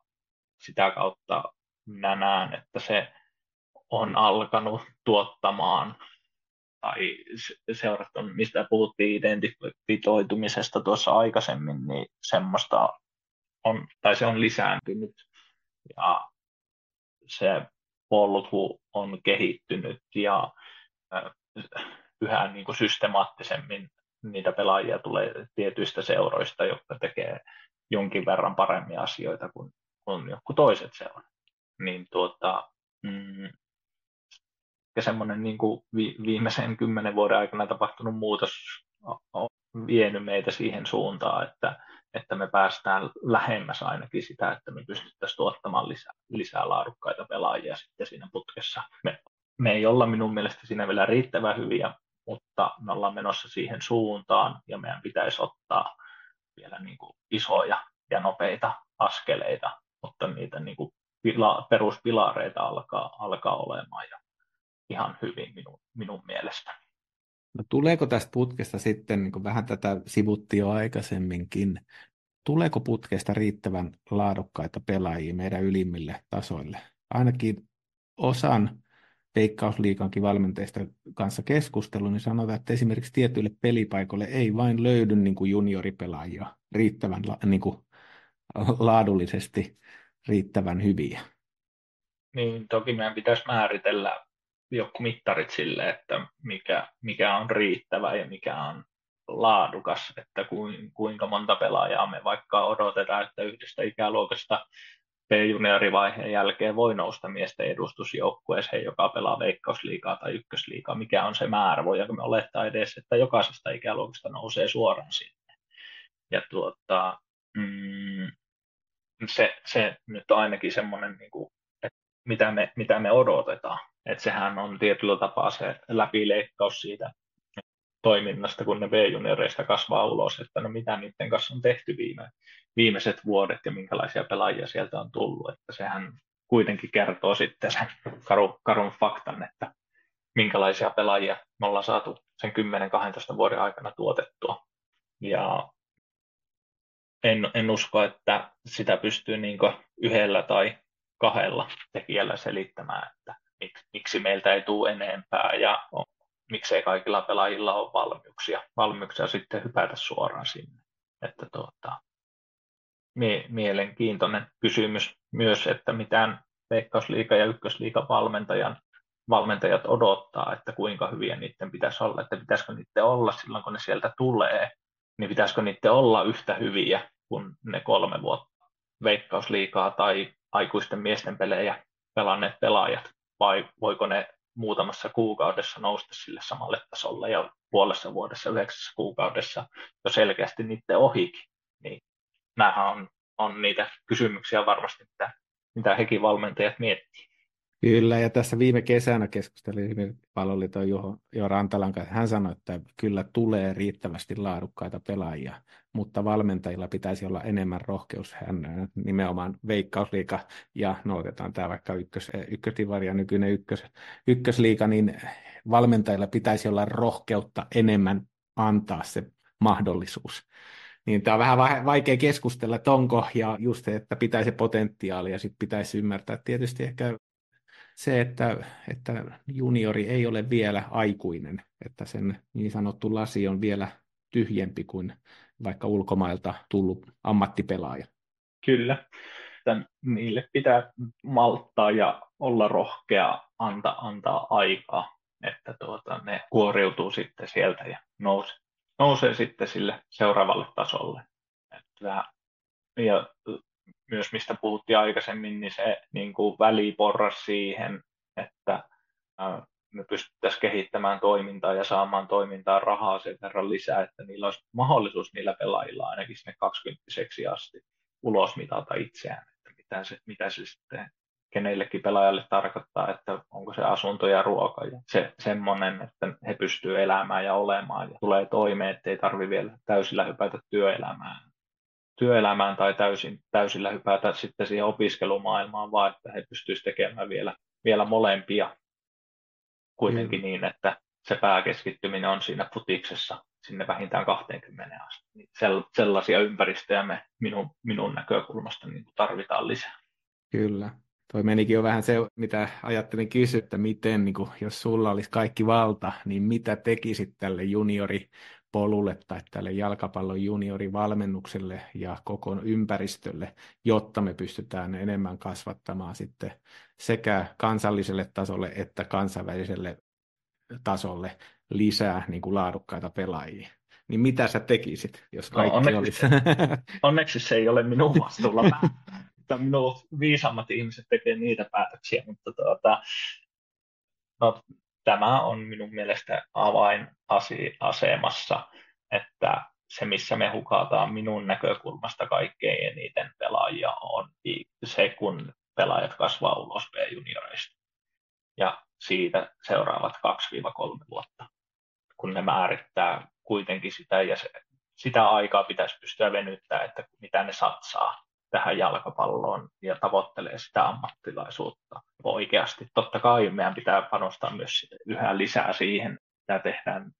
sitä kautta minä näen, että se on alkanut tuottamaan tai seurat on, mistä puhuttiin identifitoitumisesta tuossa aikaisemmin, niin semmoista on, tai se on lisääntynyt. Ja se polku on kehittynyt ja yhä niin kuin systemaattisemmin niitä pelaajia tulee tietyistä seuroista, jotka tekee jonkin verran paremmin asioita kuin, kuin joku toiset seurat. Niin tuota, mm, semmoinen niin kuin vi, viimeisen kymmenen vuoden aikana tapahtunut muutos on vienyt meitä siihen suuntaan, että että me päästään lähemmäs ainakin sitä, että me pystyttäisiin tuottamaan lisää, lisää laadukkaita pelaajia sitten siinä putkessa. Me, me ei olla minun mielestä siinä vielä riittävän hyviä, mutta me ollaan menossa siihen suuntaan ja meidän pitäisi ottaa vielä niin kuin isoja ja nopeita askeleita, mutta niitä niin kuin pila, peruspilareita alkaa, alkaa olemaan ja ihan hyvin minun, minun mielestäni. No, tuleeko tästä putkesta sitten, niin kuin vähän tätä sivuttiin jo aikaisemminkin, tuleeko putkesta riittävän laadukkaita pelaajia meidän ylimmille tasoille? Ainakin osan veikkausliikankin valmenteista kanssa keskustelu, niin sanotaan, että esimerkiksi tietyille pelipaikoille ei vain löydy niin kuin junioripelaajia riittävän niin kuin, laadullisesti riittävän hyviä. Niin, toki meidän pitäisi määritellä joku mittarit sille, että mikä, mikä on riittävä ja mikä on laadukas, että kuinka monta pelaajaa me vaikka odotetaan, että yhdestä ikäluokasta B-juniorivaiheen jälkeen voi nousta miesten edustusjoukkueeseen, joka pelaa veikkausliikaa tai ykkösliikaa. Mikä on se määrä? Voidaanko me olettaa edes, että jokaisesta ikäluokasta nousee suoraan sinne? Ja tuota, mm, se, se nyt on ainakin semmoinen, niin kuin, että mitä me, mitä me odotetaan. Että sehän on tietyllä tapaa se läpileikkaus siitä toiminnasta, kun ne B-junioreista kasvaa ulos, että no mitä niiden kanssa on tehty viime, viimeiset vuodet ja minkälaisia pelaajia sieltä on tullut. Että sehän kuitenkin kertoo sitten sen karun, karun faktan, että minkälaisia pelaajia me ollaan saatu sen 10-12 vuoden aikana tuotettua. Ja en, en usko, että sitä pystyy niin yhdellä tai kahdella tekijällä selittämään, että miksi meiltä ei tule enempää ja miksei kaikilla pelaajilla ole valmiuksia, valmiuksia sitten hypätä suoraan sinne. Että tuota, mie- mielenkiintoinen kysymys myös, että mitään Veikkausliiga ja Ykkösliiga valmentajan valmentajat odottaa, että kuinka hyviä niiden pitäisi olla, että pitäisikö niiden olla silloin, kun ne sieltä tulee, niin pitäisikö niiden olla yhtä hyviä kuin ne kolme vuotta Veikkausliigaa tai aikuisten miesten pelejä pelanneet pelaajat, vai voiko ne muutamassa kuukaudessa nousta sille samalle tasolle ja puolessa vuodessa, yhdeksässä kuukaudessa jo selkeästi niiden ohikin. Niin nämähän on, on niitä kysymyksiä varmasti, mitä, mitä hekin valmentajat miettii. Kyllä, ja tässä viime kesänä keskustelin palloliiton Juho, Juho Rantalan kanssa. Hän sanoi, että kyllä tulee riittävästi laadukkaita pelaajia, mutta valmentajilla pitäisi olla enemmän rohkeus. Hän nimenomaan veikkausliika, ja no otetaan tämä vaikka ykkös, ykköstivari ja nykyinen ykkös, ykkösliika, niin valmentajilla pitäisi olla rohkeutta enemmän antaa se mahdollisuus. Niin tämä on vähän vaikea keskustella, että onko, ja just se, että pitäisi potentiaalia, ja sitten pitäisi ymmärtää tietysti ehkä se, että, että juniori ei ole vielä aikuinen, että sen niin sanottu lasi on vielä tyhjempi kuin vaikka ulkomailta tullut ammattipelaaja. Kyllä, että niille pitää malttaa ja olla rohkea antaa, antaa aikaa, että tuota, ne kuoriutuu sitten sieltä ja nousee, nousee sitten sille seuraavalle tasolle. Että, ja myös mistä puhuttiin aikaisemmin, niin se niin kuin väliporras siihen, että me pystyttäisiin kehittämään toimintaa ja saamaan toimintaa rahaa sen verran lisää, että niillä olisi mahdollisuus niillä pelaajilla ainakin sinne 20 asti ulos mitata itseään, että mitä se, mitä se sitten kenellekin pelaajalle tarkoittaa, että onko se asunto ja ruoka ja se, semmoinen, että he pystyvät elämään ja olemaan ja tulee toimeen, ettei tarvi vielä täysillä hypätä työelämään. Työelämään tai täysin, täysillä hypätä sitten siihen opiskelumaailmaan, vaan että he pystyisivät tekemään vielä, vielä molempia kuitenkin mm. niin, että se pääkeskittyminen on siinä futiksessa sinne vähintään 20 asti. Niin sellaisia ympäristöjä me minun, minun näkökulmasta niin tarvitaan lisää. Kyllä. Toi menikin jo vähän se, mitä ajattelin kysyä, että miten, niin kuin, jos sulla olisi kaikki valta, niin mitä tekisit tälle juniori polulle tai tälle jalkapallon juniorivalmennukselle ja koko ympäristölle, jotta me pystytään enemmän kasvattamaan sitten sekä kansalliselle tasolle että kansainväliselle tasolle lisää niin kuin laadukkaita pelaajia. Niin mitä sä tekisit, jos no, kaikki no, onneksi, olisi? onneksi se ei ole minun vastuulla. minun viisaammat ihmiset tekee niitä päätöksiä, mutta tuota, no, tämä on minun mielestä avainasemassa, että se, missä me hukataan minun näkökulmasta kaikkein eniten pelaajia, on se, kun pelaajat kasvaa ulos B-junioreista. Ja siitä seuraavat 2-3 vuotta, kun ne määrittää kuitenkin sitä, ja se, sitä aikaa pitäisi pystyä venyttämään, että mitä ne satsaa tähän jalkapalloon ja tavoittelee sitä ammattilaisuutta oikeasti. Totta kai meidän pitää panostaa myös yhä lisää siihen, mitä tehdään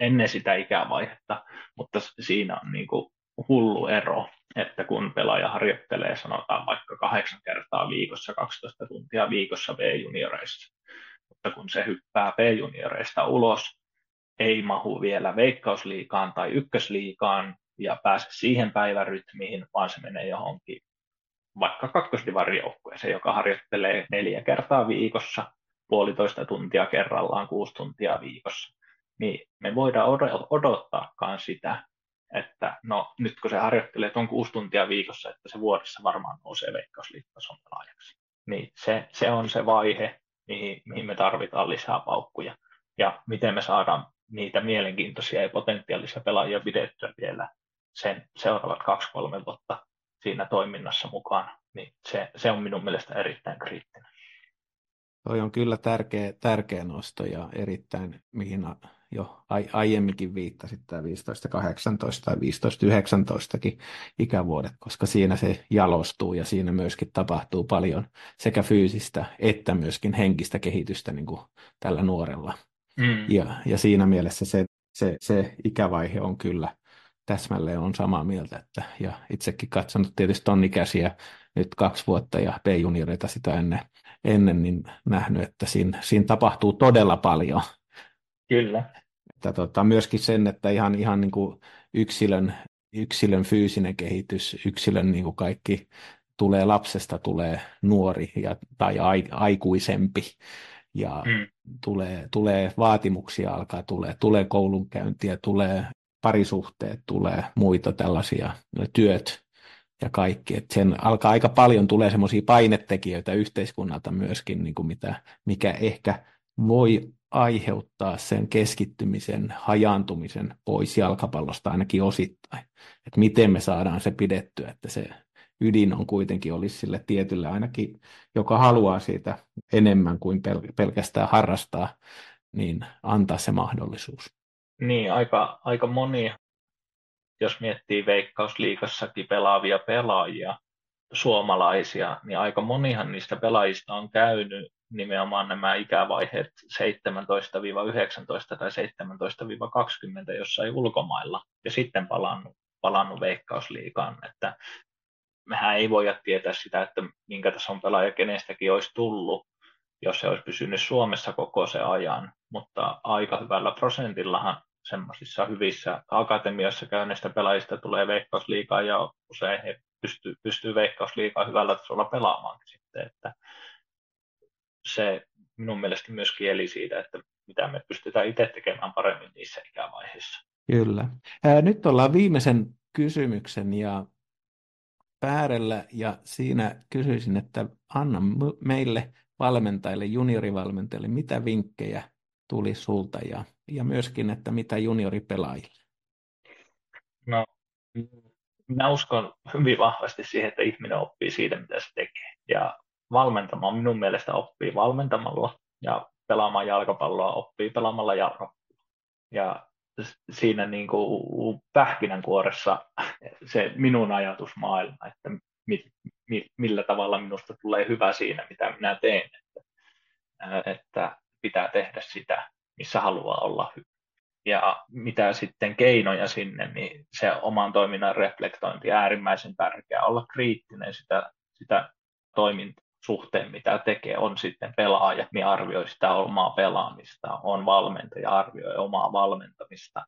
ennen sitä ikävaihetta, mutta siinä on niin kuin hullu ero, että kun pelaaja harjoittelee sanotaan vaikka kahdeksan kertaa viikossa, 12 tuntia viikossa B-junioreissa, mutta kun se hyppää B-junioreista ulos, ei mahu vielä veikkausliikaan tai ykkösliikaan, ja pääse siihen päivärytmiin, vaan se menee johonkin vaikka kakkosdivarijoukkueeseen, joka harjoittelee neljä kertaa viikossa, puolitoista tuntia kerrallaan, kuusi tuntia viikossa. Niin me voidaan odottaakaan sitä, että no nyt kun se harjoittelee tuon kuusi tuntia viikossa, että se vuodessa varmaan nousee veikkausliikkauson pelaajaksi. Niin se, se on se vaihe, mihin, mihin me tarvitaan lisää paukkuja. Ja miten me saadaan niitä mielenkiintoisia ja potentiaalisia pelaajia pidettyä vielä sen seuraavat kaksi-kolme vuotta siinä toiminnassa mukaan, niin se, se on minun mielestä erittäin kriittinen. Toi on kyllä tärkeä, tärkeä nosto ja erittäin, mihin jo aiemminkin viittasit, tämä 15-18 tai 15-19kin ikävuodet, koska siinä se jalostuu ja siinä myöskin tapahtuu paljon sekä fyysistä että myöskin henkistä kehitystä niin kuin tällä nuorella. Mm. Ja, ja siinä mielessä se, se, se ikävaihe on kyllä täsmälleen on samaa mieltä. Että, ja itsekin katsonut tietysti ton ikäisiä nyt kaksi vuotta ja B-junioreita sitä ennen, ennen niin nähnyt, että siinä, siinä tapahtuu todella paljon. Kyllä. Että tota, myöskin sen, että ihan, ihan niin kuin yksilön, yksilön fyysinen kehitys, yksilön niin kuin kaikki tulee lapsesta, tulee nuori ja, tai aikuisempi ja mm. tulee, tulee vaatimuksia alkaa tulee, tulee koulunkäyntiä, tulee parisuhteet, tulee muita tällaisia työt ja kaikki. Et sen alkaa aika paljon tulee semmoisia painetekijöitä yhteiskunnalta myöskin, niin kuin mitä, mikä ehkä voi aiheuttaa sen keskittymisen, hajaantumisen pois jalkapallosta ainakin osittain. Että miten me saadaan se pidettyä, että se ydin on kuitenkin olisi sille tietylle ainakin, joka haluaa siitä enemmän kuin pel- pelkästään harrastaa, niin antaa se mahdollisuus. Niin, aika, aika moni, jos miettii Veikkausliikassakin pelaavia pelaajia, suomalaisia, niin aika monihan niistä pelaajista on käynyt nimenomaan nämä ikävaiheet 17-19 tai 17-20 jossain ulkomailla ja sitten palannut, palannut veikkausliikaan. Että mehän ei voida tietää sitä, että minkä tason pelaaja kenestäkin olisi tullut, jos se olisi pysynyt Suomessa koko se ajan, mutta aika hyvällä prosentillahan semmoisissa hyvissä akatemiassa käyneistä pelaajista tulee veikkausliikaa ja usein he pystyy, pystyy veikkausliikaa hyvällä tasolla pelaamaan sitten, että se minun mielestä myös kieli siitä, että mitä me pystytään itse tekemään paremmin niissä ikävaiheissa. Kyllä. Nyt ollaan viimeisen kysymyksen ja äärellä ja siinä kysyisin, että anna meille valmentajille, juniorivalmentajille, mitä vinkkejä tuli sulta ja, ja myöskin, että mitä junioripelaajille? No, minä uskon hyvin vahvasti siihen, että ihminen oppii siitä, mitä se tekee. Ja valmentamaan minun mielestä oppii valmentamalla ja pelaamaan jalkapalloa oppii pelaamalla jalkapalloa. Ja siinä niin kuin pähkinänkuoressa se minun ajatusmaailma, että mi, mi, millä tavalla minusta tulee hyvä siinä, mitä minä teen. Että, että pitää tehdä sitä, missä haluaa olla hyvä. Ja mitä sitten keinoja sinne, niin se oman toiminnan reflektointi äärimmäisen tärkeää. Olla kriittinen sitä, sitä toimintaa suhteen, mitä tekee, on sitten pelaaja, niin arvioi sitä omaa pelaamista, on valmentaja, arvioi omaa valmentamista,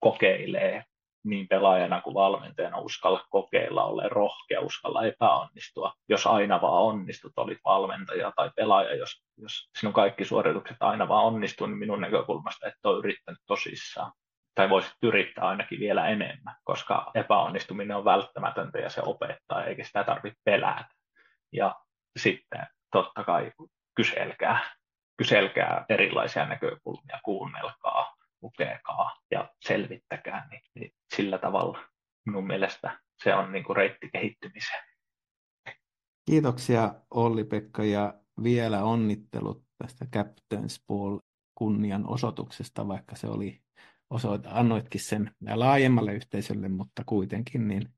kokeilee niin pelaajana kuin valmentajana uskalla kokeilla, ole rohkea, uskalla epäonnistua. Jos aina vaan onnistut, olit valmentaja tai pelaaja, jos, jos sinun kaikki suoritukset aina vaan onnistuu, niin minun näkökulmasta et ole yrittänyt tosissaan. Tai voisit yrittää ainakin vielä enemmän, koska epäonnistuminen on välttämätöntä ja se opettaa, eikä sitä tarvitse pelätä. Ja sitten totta kai kyselkää, kyselkää erilaisia näkökulmia, kuunnelkaa, lukekaa ja selvittäkää, niin, niin sillä tavalla minun mielestä se on niin kuin reitti kehittymiseen. Kiitoksia Olli-Pekka ja vielä onnittelut tästä Captain's Ball kunnian osoituksesta, vaikka se oli osoita, annoitkin sen laajemmalle yhteisölle, mutta kuitenkin niin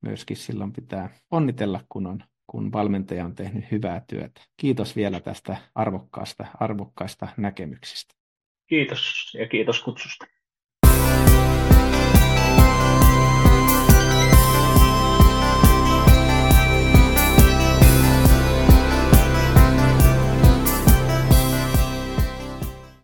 myöskin silloin pitää onnitella, kun on kun valmentaja on tehnyt hyvää työtä. Kiitos vielä tästä arvokkaasta, arvokkaista näkemyksistä. Kiitos ja kiitos kutsusta.